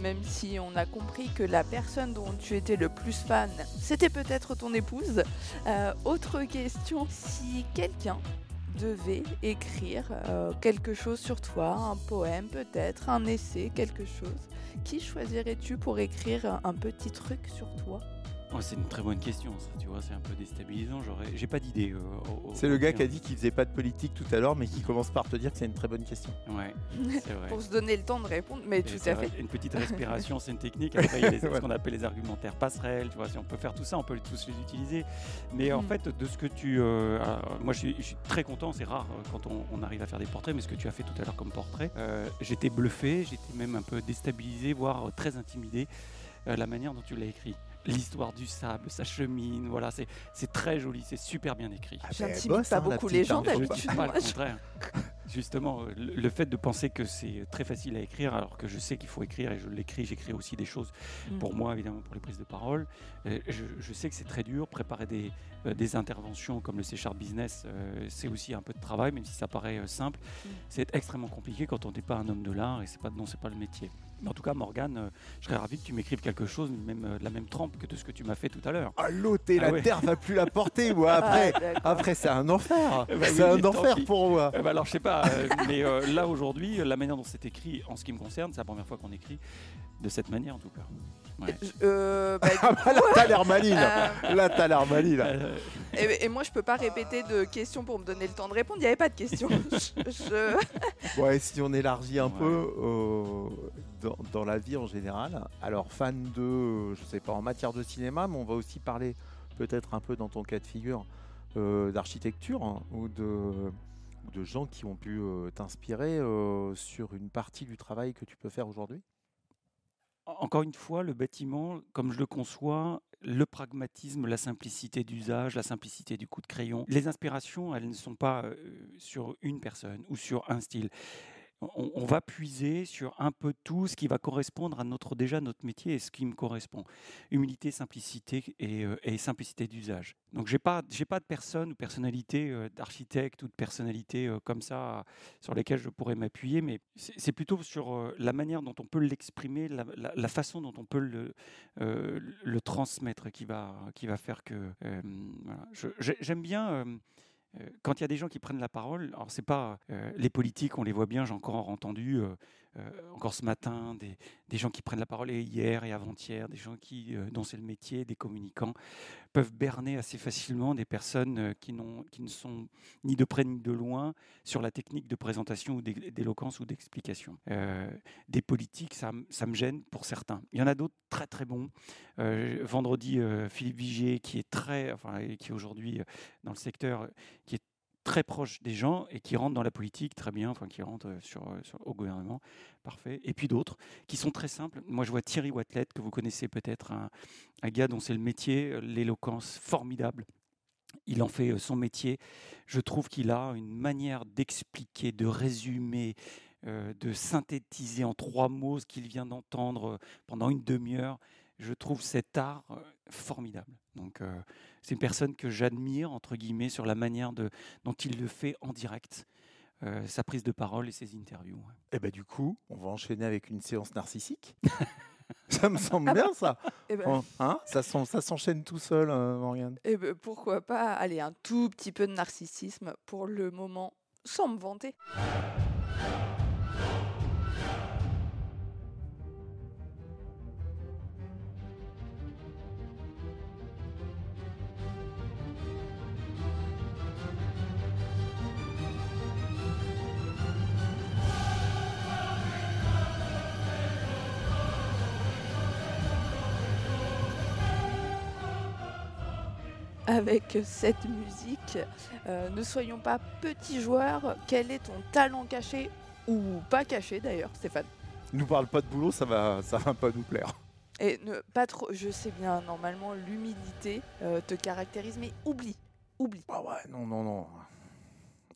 Même si on a compris que la personne dont tu étais le plus fan, c'était peut-être ton épouse, euh, autre question, si quelqu'un devait écrire euh, quelque chose sur toi, un poème peut-être, un essai, quelque chose, qui choisirais-tu pour écrire un petit truc sur toi? Oh, c'est une très bonne question, ça, tu vois, c'est un peu déstabilisant. J'aurais, j'ai pas d'idée. euh, C'est le gars qui a dit qu'il faisait pas de politique tout à l'heure, mais qui commence par te dire que c'est une très bonne question. Ouais, c'est vrai. Pour se donner le temps de répondre, mais Et tout c'est à vrai, fait. Une petite respiration, c'est une technique. Après, il y a les- ce qu'on appelle les argumentaires passerelles. Tu vois, si on peut faire tout ça, on peut tous les utiliser. Mais en Mm. fait, de ce que tu, euh, alors, moi, je suis, je suis très content. C'est rare euh, quand on, on arrive à faire des portraits, mais ce que tu as fait tout à l'heure comme portrait, euh, j'étais bluffé, j'étais même un peu déstabilisé, voire très intimidé. euh, la manière dont tu l'as écrit. L'histoire du sable, sa chemine, voilà, c'est c'est très joli, c'est super bien écrit. Ah, J'intimide ben, pas hein, beaucoup les gens. Je d'habitude. pas le contraire. Justement, euh, le le fait de penser que c'est très facile à écrire, alors que je sais qu'il faut écrire et je l'écris, j'écris aussi des choses Mm. pour moi, évidemment, pour les prises de parole. Euh, Je, je sais que c'est très dur. Préparer des, euh, des interventions comme le C-Sharp Business, euh, c'est aussi un peu de travail, même si ça paraît simple. Mm. C'est extrêmement compliqué quand on n'est pas un homme de l'art et c'est pas, non, c'est pas le métier. Mais en tout cas, Morgane, euh, je serais ravi que tu m'écrives quelque chose, même euh, de la même trempe que de ce que tu m'as fait tout à l'heure. Ah, l'autre et Ah la ouais. terre va plus la porter, moi. Ah, Après, après c'est un enfer. Eh ben c'est oui, un enfer pis. pour moi. Euh, bah alors je sais pas, euh, mais euh, là aujourd'hui, la manière dont c'est écrit, en ce qui me concerne, c'est la première fois qu'on écrit de cette manière en tout cas. Ouais. Euh, bah, Ah bah là, t'as l'air maligne. Euh, Là, t'as l'air maligne. là. Euh, et, et moi, je peux pas répéter de questions pour me donner le temps de répondre. Il n'y avait pas de questions. Je- Ouais, si on élargit un Ouais. peu euh, dans, dans la vie en général. Alors, fan de, euh, je sais pas, en matière de cinéma, mais on va aussi parler peut-être un peu dans ton cas de figure euh, d'architecture hein, ou de, gens qui ont pu euh, t'inspirer euh, sur une partie du travail que tu peux faire aujourd'hui. Encore une fois, le bâtiment, comme je le conçois, le pragmatisme, la simplicité d'usage, la simplicité du coup de crayon. Les inspirations, elles ne sont pas euh, sur une personne ou sur un style. On, va puiser sur un peu tout ce qui va correspondre à notre déjà notre métier et ce qui me correspond. Humilité, simplicité et, euh, simplicité d'usage. Donc j'ai pas j'ai pas de personne ou personnalité euh, d'architecte ou de personnalité euh, comme ça sur lesquelles je pourrais m'appuyer, mais c'est plutôt sur la manière dont on peut l'exprimer, la, façon dont on peut le, transmettre qui va, qui va faire que. J'aime bien. Euh, quand il y a des gens qui prennent la parole, alors c'est pas euh, les politiques, on les voit bien, j'ai encore entendu euh, euh, encore ce matin des, gens qui prennent la parole hier et avant-hier, des gens qui euh, dont c'est le métier, des communicants peuvent berner assez facilement des personnes euh, qui, qui ne sont ni de près ni de loin sur la technique de présentation ou d'é- d'éloquence ou d'explication. Des politiques, ça, ça me gêne pour certains. Il y en a d'autres très très bons. Vendredi, Philippe Vigier, qui est très, enfin, qui aujourd'hui dans le secteur, qui est très proche des gens et qui rentre dans la politique très bien, enfin qui rentre euh, euh, au gouvernement, parfait. Et puis d'autres qui sont très simples. Moi, je vois Thierry Watlet, que vous connaissez peut-être, un, gars dont c'est le métier, euh, l'éloquence formidable. Il en fait son métier. Je trouve qu'il a une manière d'expliquer, de résumer, de synthétiser en trois mots ce qu'il vient d'entendre pendant une demi-heure. Je trouve cet art formidable. Donc, euh, c'est une personne que j'admire, entre guillemets, sur la manière de, dont il le fait en direct, euh, sa prise de parole et ses interviews. ouais. Et bah du coup, on va enchaîner avec une séance narcissique. ça me semble bien ça. Eh ben, Hein, hein ça s'en- ça s'enchaîne tout seul, euh, Morgane. eh ben, pourquoi pas aller un tout petit peu de narcissisme pour le moment, sans me vanter. Avec cette musique, euh, ne soyons pas petits joueurs. Quel est ton talent caché ou pas caché d'ailleurs, Stéphane? Nous parle pas de boulot, ça va, ça va pas nous plaire. Et ne pas trop. Je sais bien, normalement, l'humilité euh, te caractérise, mais oublie. Oublie. Ah ouais, non, non, non.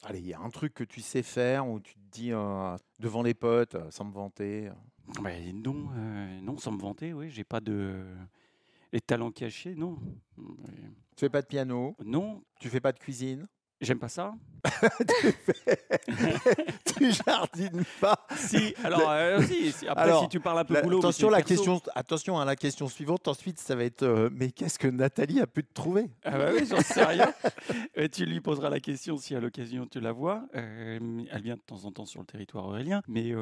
Allez, il y a un truc que tu sais faire où tu te dis euh, devant les potes, sans me vanter. Mais non, euh, non, sans me vanter, oui, j'ai pas de. Les talents cachés, non. Tu fais pas de piano, Non, tu fais pas de cuisine, j'aime pas ça. tu jardines pas. si, alors, euh, si, si, après, Alors, si tu parles un peu La- boulot. attention, la perso. question, attention à la question suivante. Ensuite, ça va être euh, mais qu'est-ce que Nathalie a pu te trouver? Ah bah oui, j'en sais rien. Tu lui poseras la question si à l'occasion tu la vois. Euh, elle vient de temps en temps sur le territoire aurélien. Mais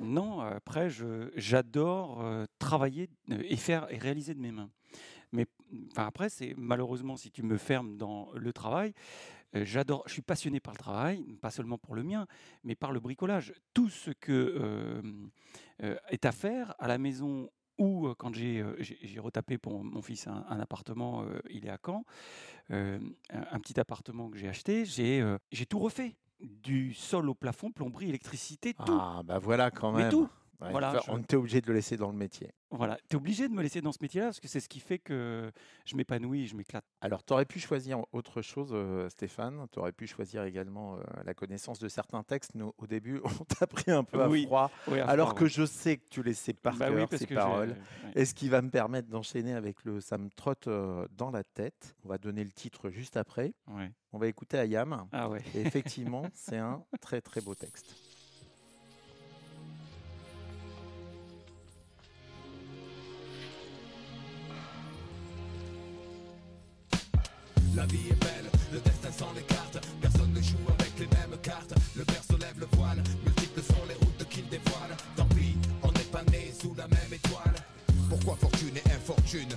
non, après, j'adore travailler et faire et réaliser de mes mains. Enfin, après, c'est malheureusement, si tu me fermes dans le travail, euh, j'adore, je suis passionné par le travail, pas seulement pour le mien, mais par le bricolage. Tout ce que euh, euh, est à faire à la maison ou quand j'ai retapé pour mon fils un, un appartement, euh, il est à Caen, un, un petit appartement que j'ai acheté, j'ai j'ai tout refait. Du sol au plafond, plomberie, électricité, tout. Ah bah voilà quand Mais même. tout. Ouais, Voilà, je- On était obligé de le laisser dans le métier. Voilà, tu es obligé de me laisser dans ce métier-là parce que c'est ce qui fait que je m'épanouis, je m'éclate. Alors, tu aurais pu choisir autre chose, euh, Stéphane. Tu aurais pu choisir également euh, la connaissance de certains textes. Nous, au début, on t'a pris un peu à Oui, froid, Oui, à alors froid, que je sais que tu les sais par Bah cœur, ces paroles. Et ce qui va me permettre d'enchaîner avec le Ça me trotte euh, dans la tête? On va donner le titre juste après. On va écouter Ayam. Ah ouais. Et effectivement, c'est un très très beau texte. La vie est belle, le destin s'en écarte. Personne ne joue avec les mêmes cartes. Le berceau lève le voile, multiples sont les routes qu'il dévoile. Tant pis, on n'est pas né sous la même étoile. Pourquoi fortune et infortune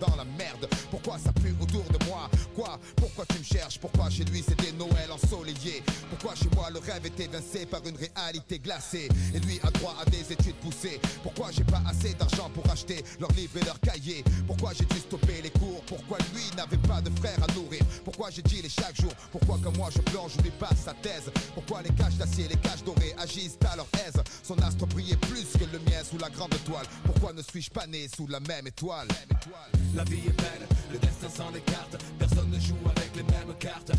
dans la merde. Pourquoi ça pue autour de moi? Quoi? Pourquoi tu me cherches? Pourquoi chez lui c'est des Noëls ensoleillés Pourquoi chez moi le rêve est évincé par une réalité glacée? Et lui a droit à des études poussées. Pourquoi j'ai pas assez d'argent pour acheter leurs livres et leurs cahiers? Pourquoi j'ai dû stopper les cours? Pourquoi lui n'avait pas de frère à nourrir? Pourquoi j'ai dit les chaque jour? Pourquoi comme moi je plonge, lui passe sa thèse? Pourquoi les caches d'acier, les caches dorées agissent à leur aise? Son astre brillait plus que le mien sous la grande toile. Pourquoi ne suis-je pas né sous la même étoile? La vie est belle, le destin s'en écarte. Personne ne joue avec les mêmes cartes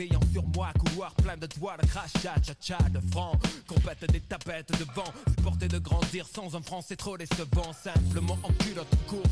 Veillant sur moi, couloir plein de doigts, de crachat, cha-cha, de francs Compète des tapettes de vent, supporter de grandir sans un franc c'est trop décevant. Simplement en culotte courte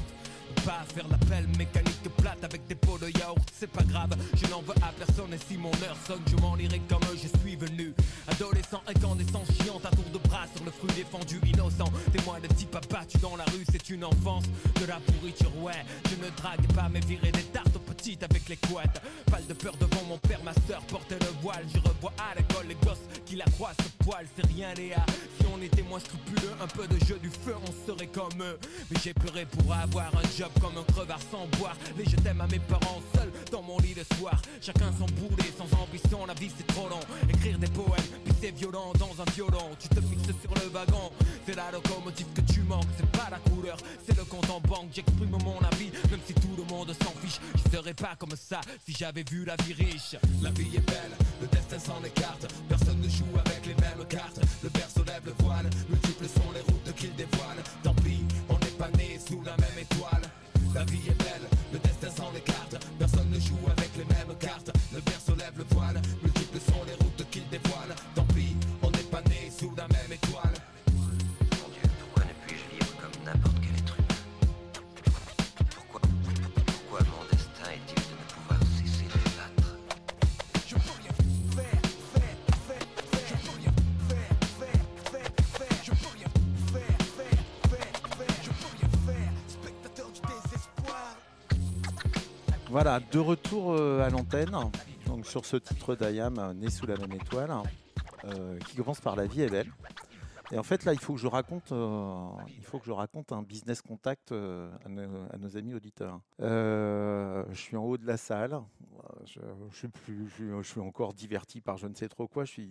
pas faire l'appel mécanique plate avec des pots de yaourt, c'est pas grave, je n'en veux à personne et si mon heure sonne, je m'en irai comme je suis venu. Adolescent incandescent, chiant à tour de bras sur le fruit défendu, innocent. Témoin de type abattu dans la rue, c'est une enfance de la pourriture, ouais. Je ne drague pas, mais virer des tartes aux petites avec les couettes. Pas de peur devant mon père, ma soeur portait le voile. Je revois à l'école les gosses qui la croient ce poil, c'est rien, Léa. On était moins scrupuleux, un peu de jeu du feu, on serait comme eux. Mais j'ai pleuré pour avoir un job comme un crevard sans boire. Les je t'aime à mes parents seuls dans mon lit le soir. Chacun son boulet, sans ambition, la vie c'est trop long. Écrire des poèmes, puis c'est violent dans un violon. Tu te fixes sur le wagon, c'est la locomotive que tu manques. C'est pas la couleur, c'est le compte en banque. J'exprime mon avis, même si tout le monde s'en fiche. Je serais pas comme ça si j'avais vu la vie riche. La vie est belle, le destin s'en écarte. Personne ne joue avec les mêmes cartes. Voilà, de retour euh, à l'antenne, donc sur ce titre d'Ayam, euh, Né sous la même étoile, euh, qui commence par La vie est belle. Et en fait, là, il faut que je raconte, euh, il faut que je raconte un business contact euh, à, nos, à nos amis auditeurs. Euh, je suis en haut de la salle, je, je sais plus, je, suis- je suis encore diverti par je ne sais trop quoi. Je suis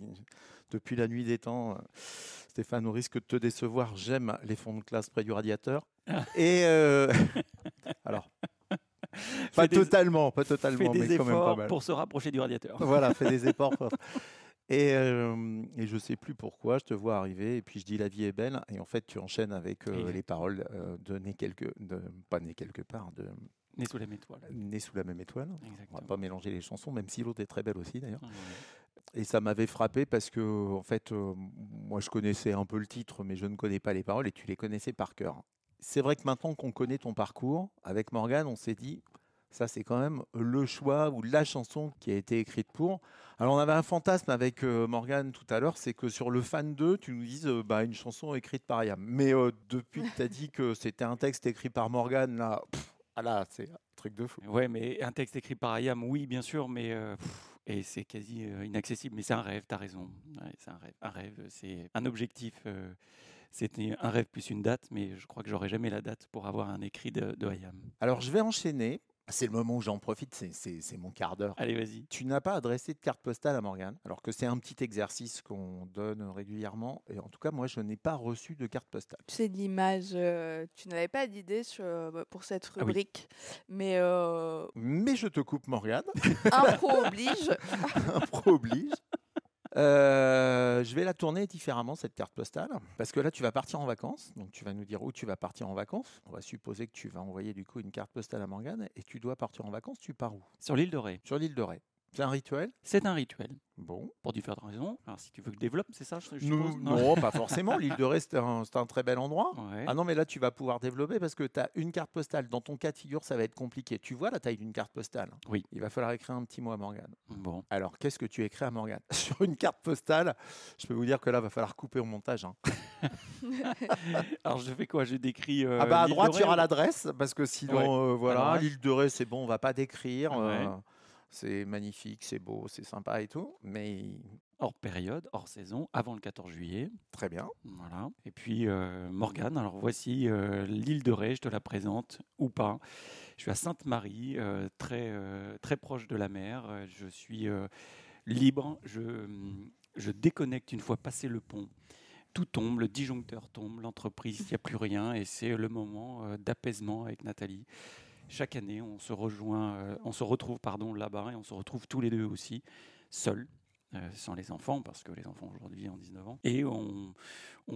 depuis la nuit des temps. Stéphane, au risque de te décevoir, j'aime les fonds de classe près du radiateur. Et euh, alors, pas des- totalement, pas totalement, des mais quand même pas efforts mal. pour se rapprocher du radiateur. Voilà, fais des efforts. pour- Et, euh, et je sais plus pourquoi, je te vois arriver et puis je dis la vie est belle et en fait tu enchaînes avec euh, les paroles euh, de né quelque, de, pas né quelque part, de Né sous la même étoile. né sous la même étoile. On va Exactement. pas mélanger les chansons, même si l'autre est très belle aussi d'ailleurs. Et ça m'avait frappé parce que en fait, euh, moi je connaissais un peu le titre, mais je ne connais pas les paroles et tu les connaissais par cœur. C'est vrai que maintenant qu'on connaît ton parcours, avec Morgane, on s'est dit, ça c'est quand même le choix ou la chanson qui a été écrite pour. Alors on avait un fantasme avec euh, Morgane tout à l'heure, c'est que sur le fan 2, tu nous dises euh, bah, une chanson écrite par Ayam. Mais euh, depuis que tu as dit que c'était un texte écrit par Morgane, là, pff, ah là c'est un truc de fou. Ouais, mais un texte écrit par Ayam, oui, bien sûr, mais euh, pff, et c'est quasi inaccessible. Mais c'est un rêve, t'as raison. Ouais, c'est un rêve. Un rêve, c'est un objectif. C'était un rêve plus une date, mais je crois que j'aurai jamais la date pour avoir un écrit de, de Ayam. Alors je vais enchaîner. C'est le moment où j'en profite, c'est- c'est c'est mon quart d'heure. Allez, vas-y. Tu n'as pas adressé de carte postale à Morgane, alors que c'est un petit exercice qu'on donne régulièrement. Et en tout cas, moi, je n'ai pas reçu de carte postale. C'est l'image. euh, tu n'avais pas d'idée sur- euh, pour cette Ah oui. rubrique, mais euh, Mais je te coupe, Morgane. impro oblige. Impro oblige. Euh, je vais la tourner différemment, cette carte postale, parce que là, tu vas partir en vacances. Donc, tu vas nous dire où tu vas partir en vacances. On va supposer que tu vas envoyer du coup une carte postale à Morgane et tu dois partir en vacances. Tu pars où? Sur l'île de Ré, Sur l'île de Ré. C'est un rituel c'est un rituel Bon. pour différentes raisons. Alors, si tu veux que je développe, c'est ça, je, je Non, pas forcément. L'île de Ré, c'est un, très bel endroit. Ouais. Ah non, mais là, tu vas pouvoir développer parce que tu as une carte postale. Dans ton cas de figure, ça va être compliqué. Tu vois la taille d'une carte postale Oui. Il va falloir écrire un petit mot à Morgane. Bon. Alors, qu'est-ce que tu écris à Morgane Sur une carte postale, je peux vous dire que là, va falloir couper au montage. hein. Alors, je fais quoi? Je décris. euh, ah bah à droite, il y Ré aura ou- l'adresse parce que sinon, Ouais. euh, voilà, l'île de Ré, c'est bon, on va pas décrire. Ouais. euh, c'est magnifique, c'est beau, c'est sympa et tout. Mais hors période, hors saison, avant le 14 juillet. très bien. Voilà. Et puis euh, Morgane, alors voici euh, l'île de Ré, je te la présente ou pas. Je suis à Sainte-Marie, euh, très, très proche de la mer. Je suis libre, je, hum, je déconnecte une fois passé le pont. Tout tombe, le disjoncteur tombe, l'entreprise, il n'y a plus rien et c'est le moment d'apaisement avec Nathalie. Chaque année, on se rejoint, euh, on se retrouve pardon là-bas et on se retrouve tous les deux aussi, seuls, euh, sans les enfants, parce que les enfants aujourd'hui ont 19 ans. Et on,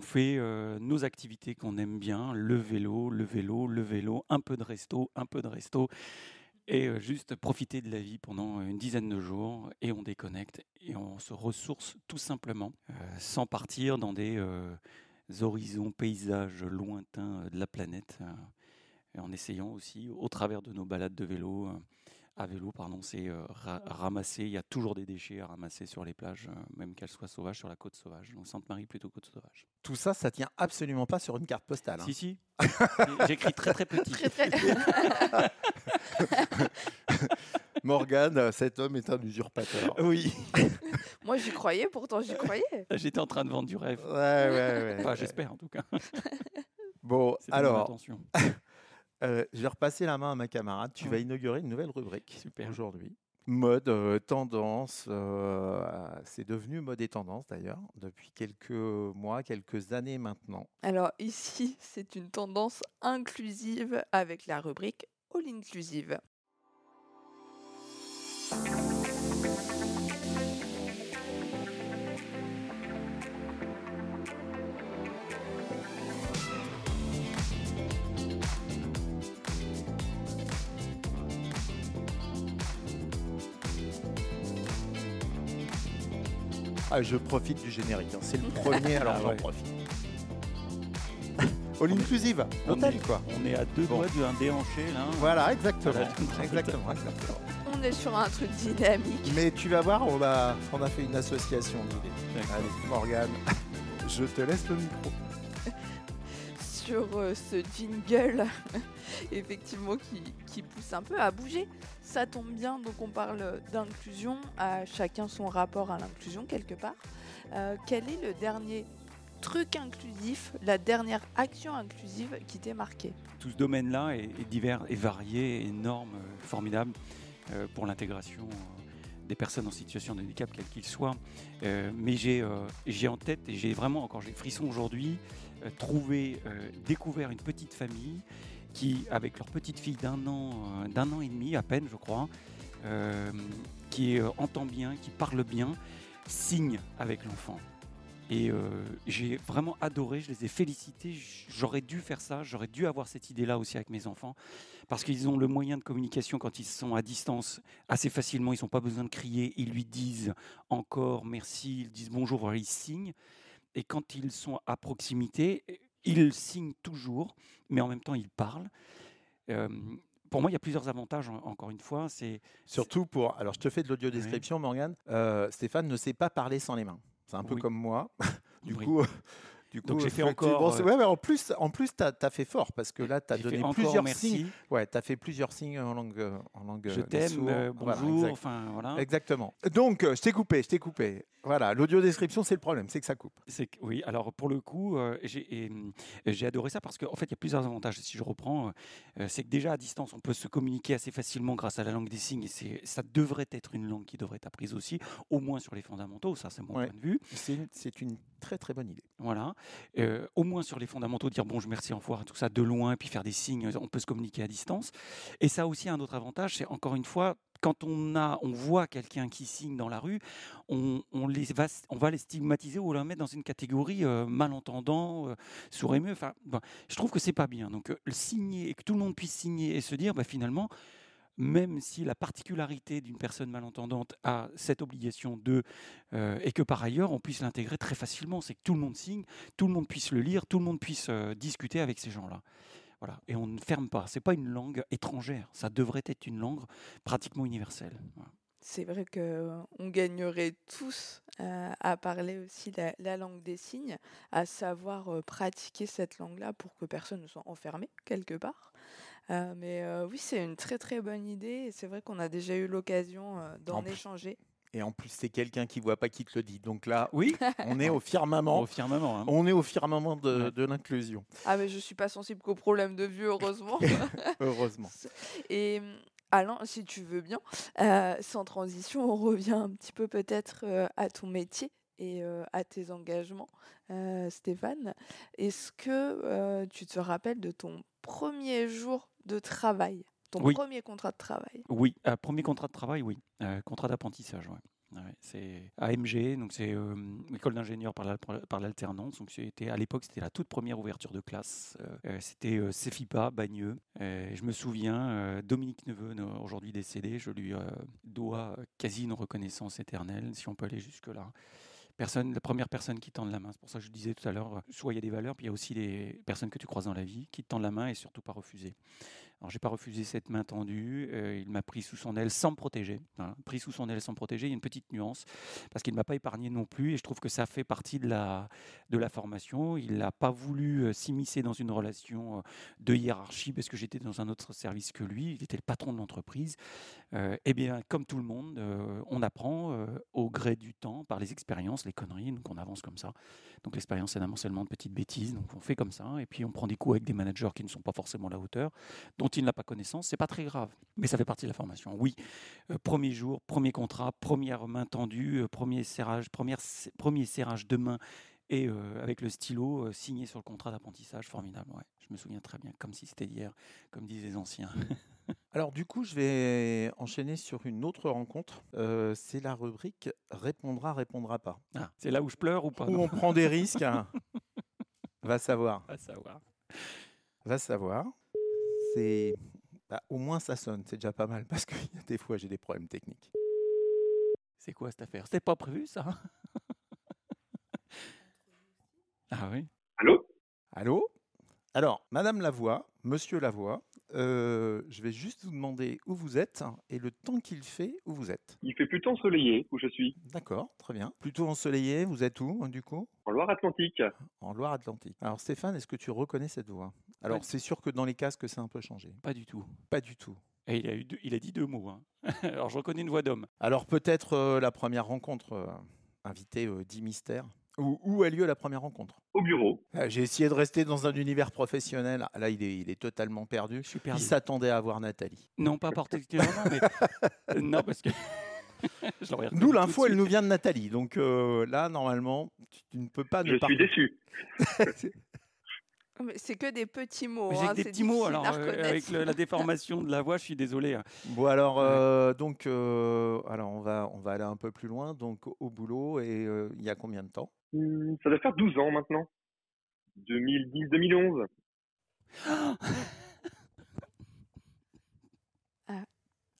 fait euh, nos activités qu'on aime bien, le vélo, le vélo, le vélo, un peu de resto, un peu de resto, et juste profiter de la vie pendant une dizaine de jours, et on déconnecte, et on se ressource tout simplement, sans partir dans des horizons, paysages lointains de la planète, euh, et en essayant aussi, au travers de nos balades de vélo, euh, à vélo, pardon, c'est euh, ra- ramasser. Il y a toujours des déchets à ramasser sur les plages, euh, même qu'elles soient sauvages, sur la côte sauvage. Donc Sainte-Marie plutôt côte sauvage. Tout ça, ça tient absolument pas sur une carte postale. hein. Si, si. J'écris très très petit. Très, très- Morgane, cet homme est un usurpateur. Oui. Moi, j'y croyais, pourtant, j'y croyais. J'étais en train de vendre du rêve. Ouais, ouais, ouais. Enfin, j'espère en tout cas. Bon, alors, intention. Euh, je vais repasser la main à ma camarade. Tu vas inaugurer une nouvelle rubrique Super. aujourd'hui. Mode, euh, tendance, euh, c'est devenu mode et tendance d'ailleurs depuis quelques mois, quelques années maintenant. Alors, ici, c'est une tendance inclusive avec la rubrique All Inclusive. Ah, je profite du générique, hein. c'est le premier, alors Ah j'en ouais. profite. All inclusive, On hôtel est- quoi. On est à deux Bon. doigts d'un déhanché là. Voilà, exactement. Voilà. exactement, exactement. On est sur un truc dynamique. Mais tu vas voir, on a, on a fait une association d'idées. D'accord. Allez, Morgane, je te laisse le micro. Sur euh, ce jingle, effectivement, qui, pousse un peu à bouger. Ça tombe bien, donc on parle d'inclusion, à chacun son rapport à l'inclusion quelque part. Euh, quel est le dernier truc inclusif, la dernière action inclusive qui t'est marquée? Tout ce domaine-là est, divers et varié, énorme, euh, formidable pour l'intégration des personnes en situation de handicap, quel qu'il soit. Euh, mais j'ai euh, j'ai en tête, et j'ai vraiment encore j'ai frisson aujourd'hui, euh, trouvé, euh, découvert une petite famille qui, avec leur petite fille d'un an, d'un an et demi à peine, je crois, qui entend bien, qui parle bien, signe avec l'enfant. Et euh, j'ai vraiment adoré, je les ai félicités. J'aurais dû faire ça, j'aurais dû avoir cette idée-là aussi avec mes enfants, parce qu'ils ont le moyen de communication quand ils sont à distance assez facilement. Ils n'ont pas besoin de crier, ils lui disent encore merci, ils disent bonjour, ils signent. Et quand ils sont à proximité, ils signent toujours, mais en même temps ils parlent. Euh, pour moi, il y a plusieurs avantages, en- encore une fois. C'est Surtout pour. Alors, je te fais de l'audio description, Morgane. Euh, Stéphane ne sait pas parler sans les mains. C'est un peu Oui. comme moi. du Oui. coup. Du Donc, j'ai fait encore, euh, ouais, mais en plus, en plus, t'as as fait fort parce que là, tu as j'ai fait donné encore plusieurs merci, signes. Ouais, tu as fait plusieurs signes en langue, euh, en langue je t'aime, euh, Voilà, bonjour, exact. enfin voilà. Exactement. Donc, je t'ai coupé, je t'ai coupé. Voilà, l'audio description, c'est le problème, c'est que ça coupe. C'est oui, alors pour le coup, euh, j'ai hum, j'ai adoré ça parce qu'en fait, il y a plusieurs avantages. Si je reprends, euh, c'est que déjà à distance, on peut se communiquer assez facilement grâce à la langue des signes et ça devrait être une langue qui devrait être apprise aussi, au moins sur les fondamentaux, ça c'est mon Ouais. point de vue. C'est une très très bonne idée. Voilà. Euh, au moins sur les fondamentaux, dire bon, je merci, au revoir, tout ça de loin, puis faire des signes, on peut se communiquer à distance. Et ça aussi un autre avantage, c'est encore une fois, quand on, a, on voit quelqu'un qui signe dans la rue, on, les va, on va les stigmatiser ou les mettre dans une catégorie euh, malentendant, euh, sourd émeu. Enfin, bon, je trouve que c'est pas bien. Donc, euh, signer et que tout le monde puisse signer et se dire, bah, finalement, même si la particularité d'une personne malentendante a cette obligation de, euh, et que par ailleurs on puisse l'intégrer très facilement, c'est que tout le monde signe, tout le monde puisse le lire, tout le monde puisse euh, discuter avec ces gens-là. Voilà. Et on ne ferme pas. C'est pas une langue étrangère. Ça devrait être une langue pratiquement universelle. C'est vrai qu'on gagnerait tous euh, à parler aussi la, la langue des signes, à savoir pratiquer cette langue-là pour que personne ne soit enfermé quelque part. Euh, mais euh, oui, c'est une très très bonne idée et c'est vrai qu'on a déjà eu l'occasion euh, d'en En échanger. Et en plus, c'est quelqu'un qui voit pas qui te le dit. Donc là, Oui, on est au firmament. au firmament. hein. On est au firmament de, Ouais. de l'inclusion, Ah mais je suis pas sensible qu'aux problèmes de vue, heureusement. heureusement. Et hum, Alain, si tu veux bien, euh, sans transition, on revient un petit peu peut-être euh, à ton métier et euh, à tes engagements, euh, Stéphane. Est-ce que euh, tu te rappelles de ton premier jour de travail, ton Oui. premier contrat de travail Oui, euh, premier contrat de travail, oui. Euh, contrat d'apprentissage. Ouais, c'est AMG, donc c'est euh, école d'ingénieur par la- par l'alternance. Donc c'était à l'époque c'était la toute première ouverture de classe. Euh, euh, c'était euh, Cefipa, Bagneux. Euh, je me souviens, euh, Dominique Neveu, aujourd'hui décédé, je lui euh, dois quasi une reconnaissance éternelle, si on peut aller jusque là. La première personne qui tend la main. C'est pour ça que je disais tout à l'heure, euh, soit il y a des valeurs, puis il y a aussi des personnes que tu croises dans la vie qui te tendent la main et surtout pas refuser. Alors, j'ai pas refusé cette main tendue. euh, il m'a pris sous son aile sans me protéger. Pris sous son aile sans me protéger. Il y a une petite nuance parce qu'il ne m'a pas épargné non plus. Et je trouve que ça fait partie de la, de la formation. Il n'a pas voulu euh, s'immiscer dans une relation euh, de hiérarchie parce que j'étais dans un autre service que lui. Il était le patron de l'entreprise. Eh bien, comme tout le monde, on apprend au gré du temps, par les expériences, les conneries. Donc, on avance comme ça. Donc, l'expérience, c'est un amoncellement de petites bêtises. Donc, on fait comme ça. Et puis, on prend des coups avec des managers qui ne sont pas forcément à la hauteur il n'a pas connaissance, c'est pas très grave. Mais ça fait partie de la formation. Oui, Euh, premier jour, premier contrat, première main tendue, euh, premier serrage, première, premier serrage de main et euh, avec le stylo signé sur le contrat d'apprentissage, formidable. Ouais, je me souviens très bien, comme si c'était hier, comme disent les anciens. Alors du coup, je vais enchaîner sur une autre rencontre. Euh, c'est la rubrique répondra, répondra pas. Ah, c'est là où je pleure ou pas Où on prend des risques. hein. Va savoir. À savoir. Va savoir. C'est bah, au moins ça sonne, c'est déjà pas mal parce que des fois j'ai des problèmes techniques. C'est quoi cette affaire? C'était pas prévu ça? Ah oui. Allô? Allô? Alors, Madame Lavoie, Monsieur Lavoie, euh, je vais juste vous demander où vous êtes et le temps qu'il fait où vous êtes. Il fait plutôt ensoleillé où je suis, D'accord, très bien. Plutôt ensoleillé, vous êtes où du coup? En Loire-Atlantique. En Loire-Atlantique. Alors Stéphane, est-ce que tu reconnais cette voix? Alors c'est sûr que dans les casques, c'est un peu changé. Pas du tout. Pas du tout. Et il, a eu deux- il a dit deux mots. hein. Alors je reconnais une voix d'homme. Alors peut-être euh, la première rencontre, euh, invité euh, 10 mystères. Où, où a lieu la première rencontre? Au bureau. Ah, J'ai essayé de rester dans un univers professionnel. Ah, Là, il est, il est totalement perdu. Je suis Il s'attendait à voir Nathalie. Non, pas particulièrement, mais Euh, non parce que de l'info, elle nous vient de Nathalie. Donc euh, là, normalement, tu, tu ne peux pas ne Je pas. suis déçu. C'est que des petits mots. J'ai hein, des petits mots, alors euh, avec le- la déformation de la voix, je suis désolé. hein. Bon alors, euh, donc, euh, alors on va, on va aller un peu plus loin. Donc au boulot et euh, il y a combien de temps? Hmm, Ça doit faire 12 ans maintenant. 2010-2011.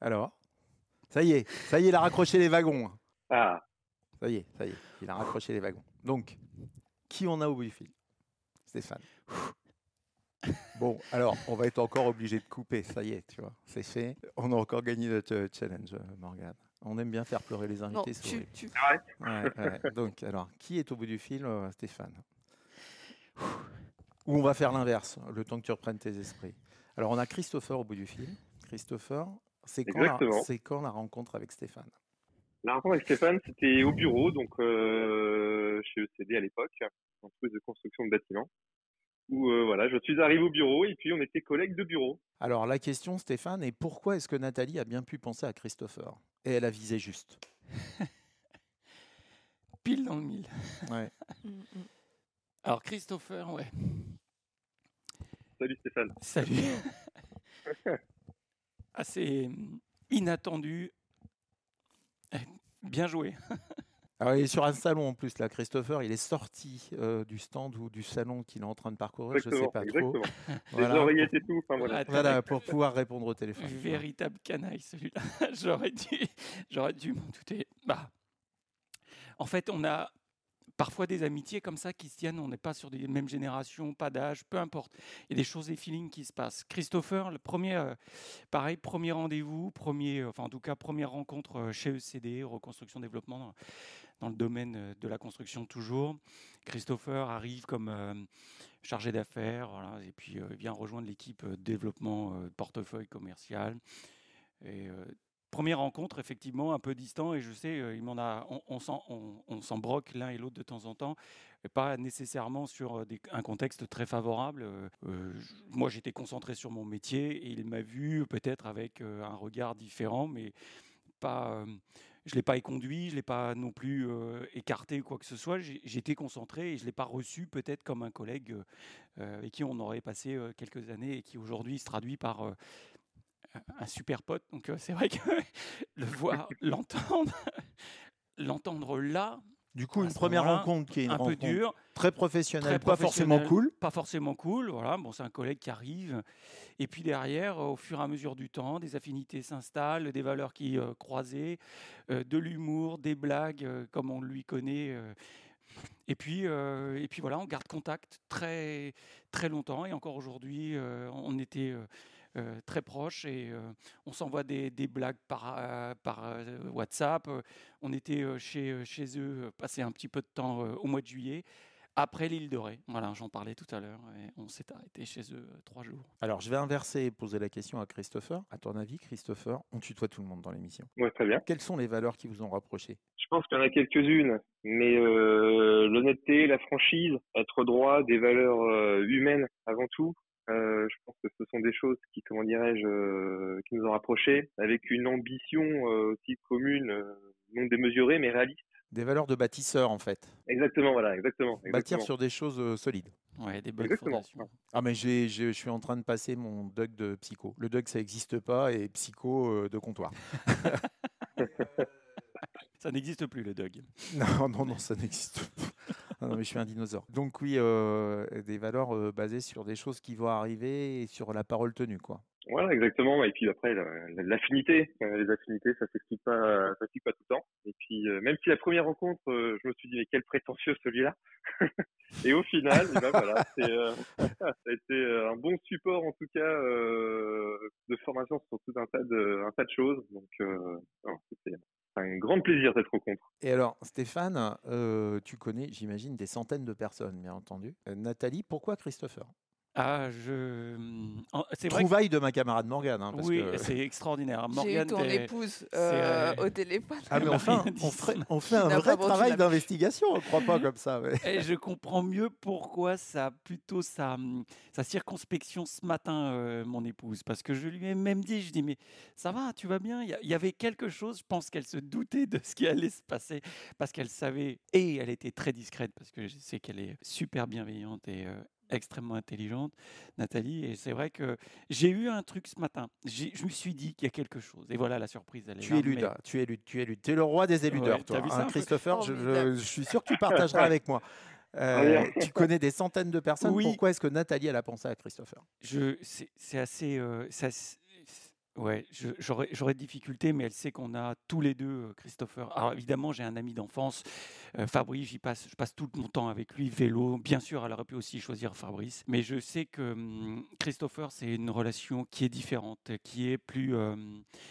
Alors, ça y est, ça y est, il a raccroché les wagons. Ah, Ça y est, ça y est, il a raccroché les wagons. Donc, qui on a au bout du fil? Stéphane. Bon, alors, on va être encore obligé de couper. Ça y est, tu vois, c'est fait. On a encore gagné notre euh, challenge, euh, Morgane. On aime bien faire pleurer les Non, invités. c'est tu, tu- Ouais, ouais. Donc, alors, qui est au bout du fil, euh, Stéphane? Ou on va faire l'inverse, le temps que tu reprennes tes esprits. Alors, on a Christopher au bout du fil. Christopher, c'est quand, la, quand la rencontre avec Stéphane? La rencontre avec Stéphane, c'était au bureau, donc euh, chez ECD à l'époque, entreprise de construction de bâtiments. Où euh, voilà, je suis arrivé au bureau et puis on était collègues de bureau. Alors, la question, Stéphane, est pourquoi est-ce que Nathalie a bien pu penser à Christopher? Et elle a visé juste. Pile dans le mille. Ouais. Mm, mm. Alors Christopher, ouais. Salut Stéphane. Salut. Assez hum, inattendu. Eh, Bien joué. Alors, il est sur un salon en plus, là. Christopher, il est sorti euh, du stand ou du salon qu'il est en train de parcourir, je ne sais Exactement, pas trop. exactement. Voilà, Les oreillettes et tout, enfin voilà. Attends, Voilà, pour pouvoir répondre au téléphone. Véritable canaille celui-là. j'aurais dû, j'aurais dû m'en douter. Bah, en fait, on a parfois des amitiés comme ça qui se tiennent. On n'est pas sur des mêmes générations, pas d'âge, peu importe. Il y a des choses, des feelings qui se passent. Christopher, le premier, euh, pareil, premier rendez-vous, premier, euh, enfin en tout cas première rencontre chez ECD, reconstruction développement dans, le domaine euh, de la construction toujours. Christopher arrive comme euh, chargé d'affaires, et puis euh, vient rejoindre l'équipe développement euh, portefeuille commercial. Première rencontre, effectivement, un peu distant, et je sais, il m'en a, on, on s'en, broque l'un et l'autre de temps en temps, pas nécessairement sur un contexte très favorable. Moi, j'étais concentré sur mon métier, et il m'a vu peut-être avec un regard différent, mais pas. Je ne l'ai pas éconduit, je ne l'ai pas non plus euh, écarté ou quoi que ce soit. J'étais concentré et je ne l'ai pas reçu peut-être comme un collègue euh, euh, avec qui on aurait passé quelques années et qui aujourd'hui se traduit par un- super pote. Donc c'est vrai que le voir, l'entendre, l'entendre là, Du coup, une première rencontre qui est une un peu rencontre dur, très professionnelle, très pas forcément cool. Pas forcément cool, voilà. Bon, c'est un collègue qui arrive. Et puis derrière, au fur et à mesure du temps, des affinités s'installent, des valeurs qui euh, croisées, euh, de l'humour, des blagues, euh, comme on lui connaît. euh. Et puis, euh, et puis voilà, on garde contact très, très longtemps. Et encore aujourd'hui, euh, on était euh, très proches et euh, on s'envoie des, des blagues par, euh, par euh, WhatsApp. On était euh, chez, euh, chez eux, passer un petit peu de temps euh, au mois de juillet. Après l'île de Ré, voilà, j'en parlais tout à l'heure, et on s'est arrêté chez eux trois jours. Alors, je vais inverser et poser la question à Christopher. À ton avis, Christopher, on tutoie tout le monde dans l'émission. Ouais, très bien. Quelles sont les valeurs qui vous ont rapproché Je pense qu'il y en a quelques-unes, mais euh, l'honnêteté, la franchise, être droit, des valeurs euh, humaines avant tout. Euh, je pense que ce sont des choses qui, comment dirais-je, euh, qui nous ont rapprochés, avec une ambition euh, aussi commune, euh, non démesurée mais réaliste. Des valeurs de bâtisseur, en fait. Exactement, voilà, exactement. Bâtir sur des choses euh, solides. Ouais, des bonnes Exactement. fondations. Ah, mais j'ai- je suis en train de passer mon DUG de psycho. Le DUG, ça n'existe pas, et psycho euh, de comptoir. Ça n'existe plus, le dog. Non, non, non, ça n'existe pas. Ah non, mais je suis un dinosaure. Donc oui, euh, des valeurs euh, basées sur des choses qui vont arriver et sur la parole tenue, quoi. Voilà, exactement. Et puis après, la- la- l'affinité. Euh, Les affinités, ça s'explique pas, ça s'explique pas tout le temps. Et puis, même si la première rencontre, je me suis dit, mais quel prétentieux celui-là. Et au final, eh ben voilà, ça a été un bon support, en tout cas, de formation sur tout un tas de, choses. Donc, euh, un grand plaisir d'être au contre. Et alors, Stéphane, euh, tu connais, j'imagine, des centaines de personnes, bien entendu. Euh, Nathalie, pourquoi Christopher? Ah, je. en- C'est que- Trouvaille de ma camarade Morgane. hein, parce Oui, que- c'est extraordinaire. J'ai eu Morgane, ton t'es- épouse euh, euh, au téléphone. Ah, mais m'a enfin, on, ferait- ça. on fait un vrai travail d'investigation, on ne croit pas comme ça. Et je comprends mieux pourquoi ça plutôt sa, sa circonspection ce matin, euh, mon épouse. Parce que je lui ai même dit, je dis, mais ça va, tu vas bien? Il y a- il y avait quelque chose, je pense qu'elle se doutait de ce qui allait se passer. Parce qu'elle savait, et elle était très discrète, parce que je sais qu'elle est super bienveillante et euh, extrêmement intelligente, Nathalie. Et c'est vrai que j'ai eu un truc ce matin. Je me suis dit qu'il y a quelque chose. Et voilà, la surprise, elle est Tu là, éludes, mais- tu éludes, tu éludes. Tu es le roi des éludeurs, Ouais, toi. vu ça? Hein, peu Christopher, je, je- suis sûr que tu partageras avec moi. Euh, tu connais des centaines de personnes. Oui. Pourquoi est-ce que Nathalie, elle a pensé à Christopher? Je, c'est, assez, euh, c'est assez- ouais, j'aurais, de difficultés, mais elle sait qu'on a tous les deux euh, Christopher. Alors évidemment, j'ai un ami d'enfance, euh, Fabrice. J'y passe, je passe tout mon temps avec lui, vélo. Bien sûr, elle aurait pu aussi choisir Fabrice, mais je sais que hum, Christopher, c'est une relation qui est différente, qui est plus, euh,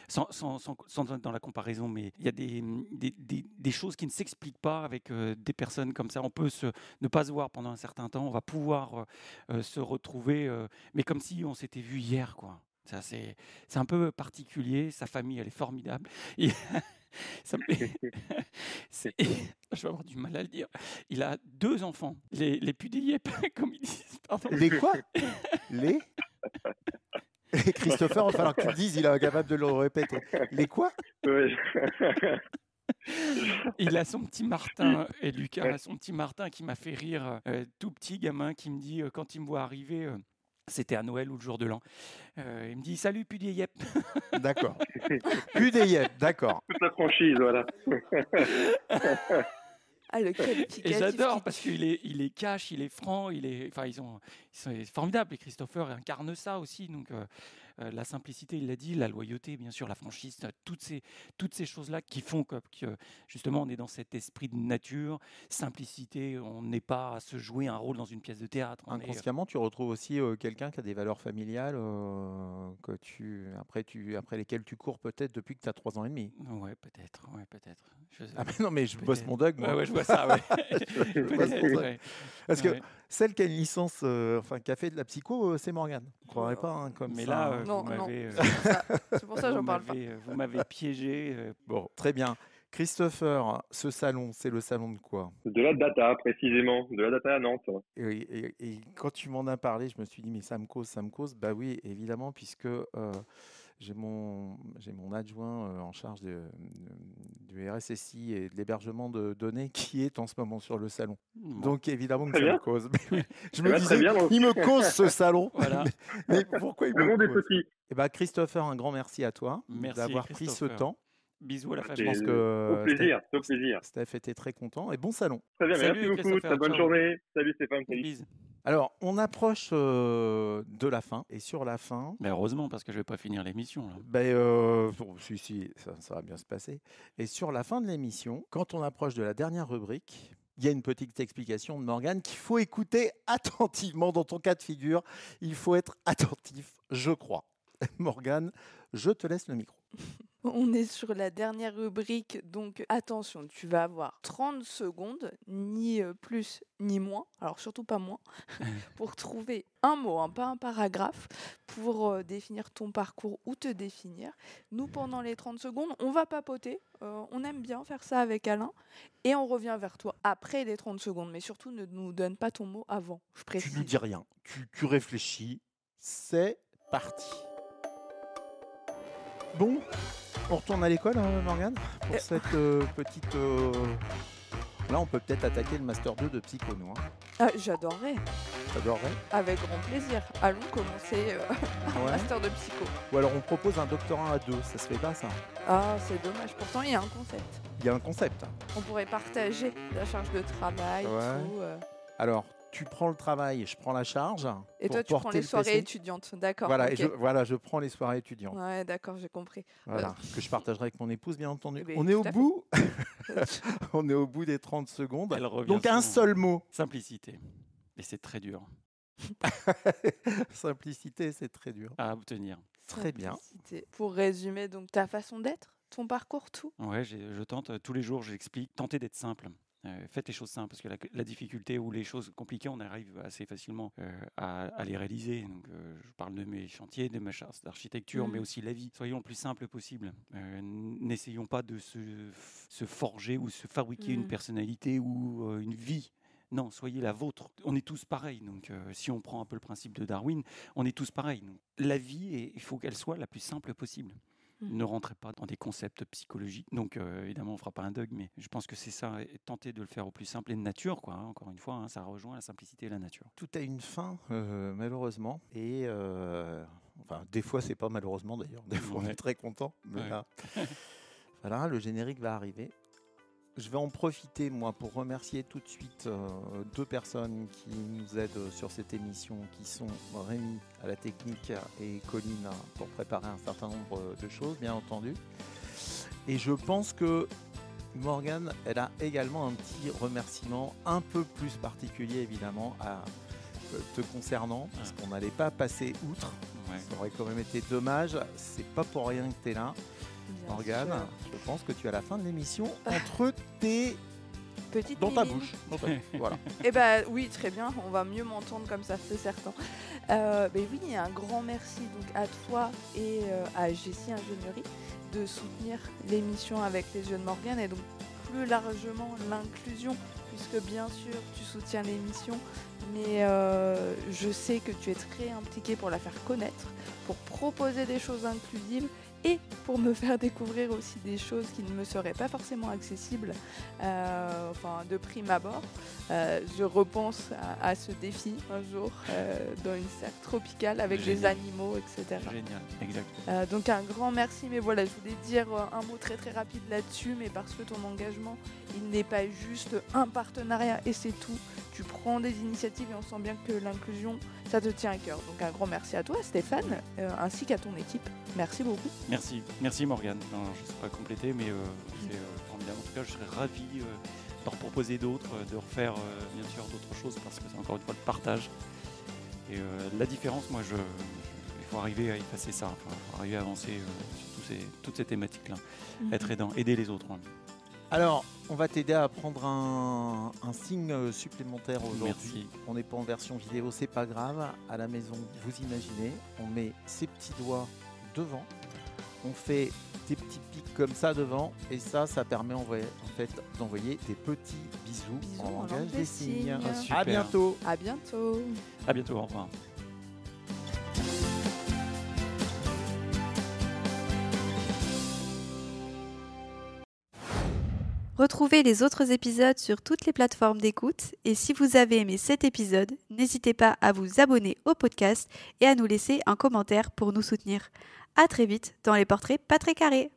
sans, sans, sans, être dans la comparaison, mais il y a des, hum, des, des- choses qui ne s'expliquent pas avec des personnes comme ça. On peut se, ne pas se voir pendant un certain temps, on va pouvoir se retrouver, mais comme si on s'était vu hier, quoi. Ça, c'est, c'est un peu particulier. Sa famille, elle est formidable. Et ça me c'est- je vais avoir du mal à le dire. Il a deux enfants, les, les pudillets, comme ils disent. Pardon. Les quoi? Les? Et Christopher, il va falloir que tu le dises, il est incapable de le répéter. Les quoi? Il a son petit Martin, et Lucas a son petit Martin qui m'a fait rire, euh, tout petit gamin qui me dit, euh, quand il me voit arriver, euh, c'était à Noël ou le jour de l'an, euh, il me dit Salut Pudier Yep D'accord. Plus des yep, d'accord. Toute la franchise, voilà. Ah, le Et j'adore qui- parce qu'il est, il est cash, il est franc, il est, enfin ils sont, ils sont formidables. Et Christopher incarne ça aussi. Donc euh, la simplicité, il l'a dit, la loyauté, bien sûr, la franchise, euh, toutes ces, toutes ces choses-là qui font que, que, justement on est dans cet esprit de nature, simplicité. On n'est pas à se jouer un rôle dans une pièce de théâtre. on est- Inconsciemment, tu retrouves aussi euh, quelqu'un qui a des valeurs familiales euh, que tu, après, tu, après lesquelles tu cours peut-être depuis que tu as 3 ans et demi. Ouais, peut-être, ouais, peut-être. Je- Ah, mais non, mais je bosse mon dog, moi. Ouais, ouais, je vois ça. Ouais. Je ouais. Parce que celle qui a une licence, euh, enfin, qui a fait de la psycho, euh, c'est Morgane. Vous ne croirez pas, hein, comme Mais ça. là, hein. euh, Non, non. euh, C'est pour ça que j'en parle pas. euh, vous m'avez piégé. euh, Bon, très bien. Christopher, ce salon, c'est le salon de quoi? De la data, précisément. De la data à Nantes. et, et- et quand tu m'en as parlé, je me suis dit, mais ça me cause, ça me cause. Bah oui, évidemment, puisque euh, j'ai mon, j'ai mon adjoint euh, en charge de- du RSSI et de l'hébergement de données qui est en ce moment sur le salon. bon, Donc évidemment que Très ça bien. me cause. Mais oui, je Eh me ben, disais, bien, il me cause ce salon. Voilà. mais pourquoi il Le me monde est cause? petit. Eh ben, Christopher, un grand merci à toi d'avoir pris ce temps. Bisous à la C'est famille. pense que, Au euh, plaisir, au plaisir. Steph était très content et bon salon. Très bien, Salut, merci beaucoup. Très bonne ciao. journée. Salut Stéphane. Salut. Bise. Alors, on approche euh, de la fin et sur la fin, Mais heureusement, parce que je vais pas finir l'émission. ben, euh, bon, si, si, ça, ça va bien se passer. Et sur la fin de l'émission, quand on approche de la dernière rubrique, il y a une petite explication de Morgane qu'il faut écouter attentivement dans ton cas de figure. Il faut être attentif, je crois. Morgane, je te laisse le micro. On est sur la dernière rubrique, donc attention, tu vas avoir 30 secondes, ni euh, plus ni moins, alors surtout pas moins, pour trouver un mot, hein, pas un paragraphe, pour euh, définir ton parcours ou te définir. Nous, pendant les 30 secondes, on va papoter, euh, on aime bien faire ça avec Alain, et on revient vers toi après les 30 secondes, mais surtout ne nous donne pas ton mot avant, je Tu précise. ne dis rien, tu, tu réfléchis. C'est parti. Bon, on retourne à l'école, hein, Morgane, pour Euh. cette euh, petite. euh, Là, on peut peut-être attaquer le Master 2 de Psycho, nous. Hein. Ah, J'adorerais, T'adorerais? Avec grand plaisir. Allons commencer euh, un Ouais. master de psycho. Ou alors on propose un doctorat à deux, ça se fait pas ça Ah, c'est dommage. Pourtant, il y a un concept. Il y a un concept. On pourrait partager la charge de travail, Ouais. tout. Alors, tu prends le travail, je prends la charge. Et pour toi, tu prends porter les le soirées PC. étudiantes. D'accord. Voilà, je, voilà, je prends les soirées étudiantes. Ouais, d'accord, j'ai compris. Voilà, que je partagerai avec mon épouse, bien entendu. Eh ben, on est au bout. on est au bout des 30 secondes. Elle revient Donc un seul mot. Simplicité. Et c'est très dur Simplicité, c'est très dur. à obtenir. Très bien. Pour résumer, donc ta façon d'être, ton parcours, tout? Ouais, je tente euh, tous les jours, j'explique, tenter d'être simple. Euh, faites les choses simples parce que la, la difficulté ou les choses compliquées, on arrive assez facilement euh, à, à les réaliser. Donc, euh, je parle de mes chantiers, de ma chasse d'architecture, mais Mhm. aussi la vie. Soyons le plus simple possible. N'essayons pas de se, se forger ou se fabriquer une Mhm. personnalité ou une vie. Non, soyez la vôtre. On est tous pareils. Donc, euh, si on prend un peu le principe de Darwin, on est tous pareils. Donc, la vie, il faut qu'elle soit la plus simple possible. Mhm. Ne rentrez pas dans des concepts psychologiques. Donc, euh, évidemment, on ne fera pas un dog, mais je pense que c'est ça. et Tenter de le faire au plus simple et de nature, quoi. hein, encore une fois, hein, ça rejoint la simplicité et la nature. Tout a une fin, euh, malheureusement. Et euh, enfin, des fois, c'est pas malheureusement d'ailleurs. Des fois, on est très content. Mais Ouais. là, voilà, le générique va arriver. Je vais en profiter, moi, pour remercier tout de suite euh, deux personnes qui nous aident sur cette émission, qui sont Rémi à la technique et Colline pour préparer un certain nombre de choses, bien entendu. Et je pense que Morgane, elle a également un petit remerciement un peu plus particulier, évidemment, à euh, te concernant, parce qu'on n'allait pas passer outre. Ouais. Ça aurait quand même été dommage. C'est pas pour rien que tu es là, Morgane. Je pense que tu as la fin de l'émission entre tes. Petite dans ta bouche. Ta- voilà. Eh ben oui, très bien, on va mieux m'entendre comme ça, c'est certain. Euh, ben oui, un grand merci donc à toi et euh, à Jessie Ingénierie de soutenir l'émission avec les jeunes Morgan et donc plus largement l'inclusion, puisque bien sûr tu soutiens l'émission, mais euh, je sais que tu es très impliqué pour la faire connaître, pour proposer des choses inclusives et pour me faire découvrir aussi des choses qui ne me seraient pas forcément accessibles euh, enfin, de prime abord. Euh, je repense à, à ce défi un jour euh, dans une serre tropicale avec des animaux, etc. Génial, exact. Donc un grand merci, mais voilà, je voulais dire un mot très très rapide là-dessus, mais parce que ton engagement, il n'est pas juste un partenariat et c'est tout. Tu prends des initiatives et on sent bien que l'inclusion, ça te tient à cœur. Donc un grand merci à toi Stéphane, ainsi qu'à ton équipe. Merci beaucoup. Merci, merci Morgane. Non, je ne sais pas compléter, mais euh, c'est euh, formidable. En tout cas, je serais ravi euh, d'en proposer d'autres, euh, de refaire euh, bien sûr d'autres choses parce que c'est encore une fois le partage. Et euh, la différence, moi, je, je- il faut arriver à effacer ça. Enfin, il faut arriver à avancer euh, sur tous ces- toutes ces thématiques-là. Être aidant, aider les autres. hein. Alors, on va t'aider à prendre un, un signe supplémentaire aujourd'hui. On n'est pas en version vidéo, c'est pas grave. À la maison, vous imaginez, on met ses petits doigts devant, on fait des petits pics comme ça devant, et ça, ça permet en, vrai- en fait d'envoyer des petits bisous, Bisous en en langage des signes. signes. Ah, à bientôt. À bientôt. À bientôt, au revoir. Retrouvez les autres épisodes sur toutes les plateformes d'écoute et si vous avez aimé cet épisode, n'hésitez pas à vous abonner au podcast et à nous laisser un commentaire pour nous soutenir. À très vite dans les portraits pas très carrés.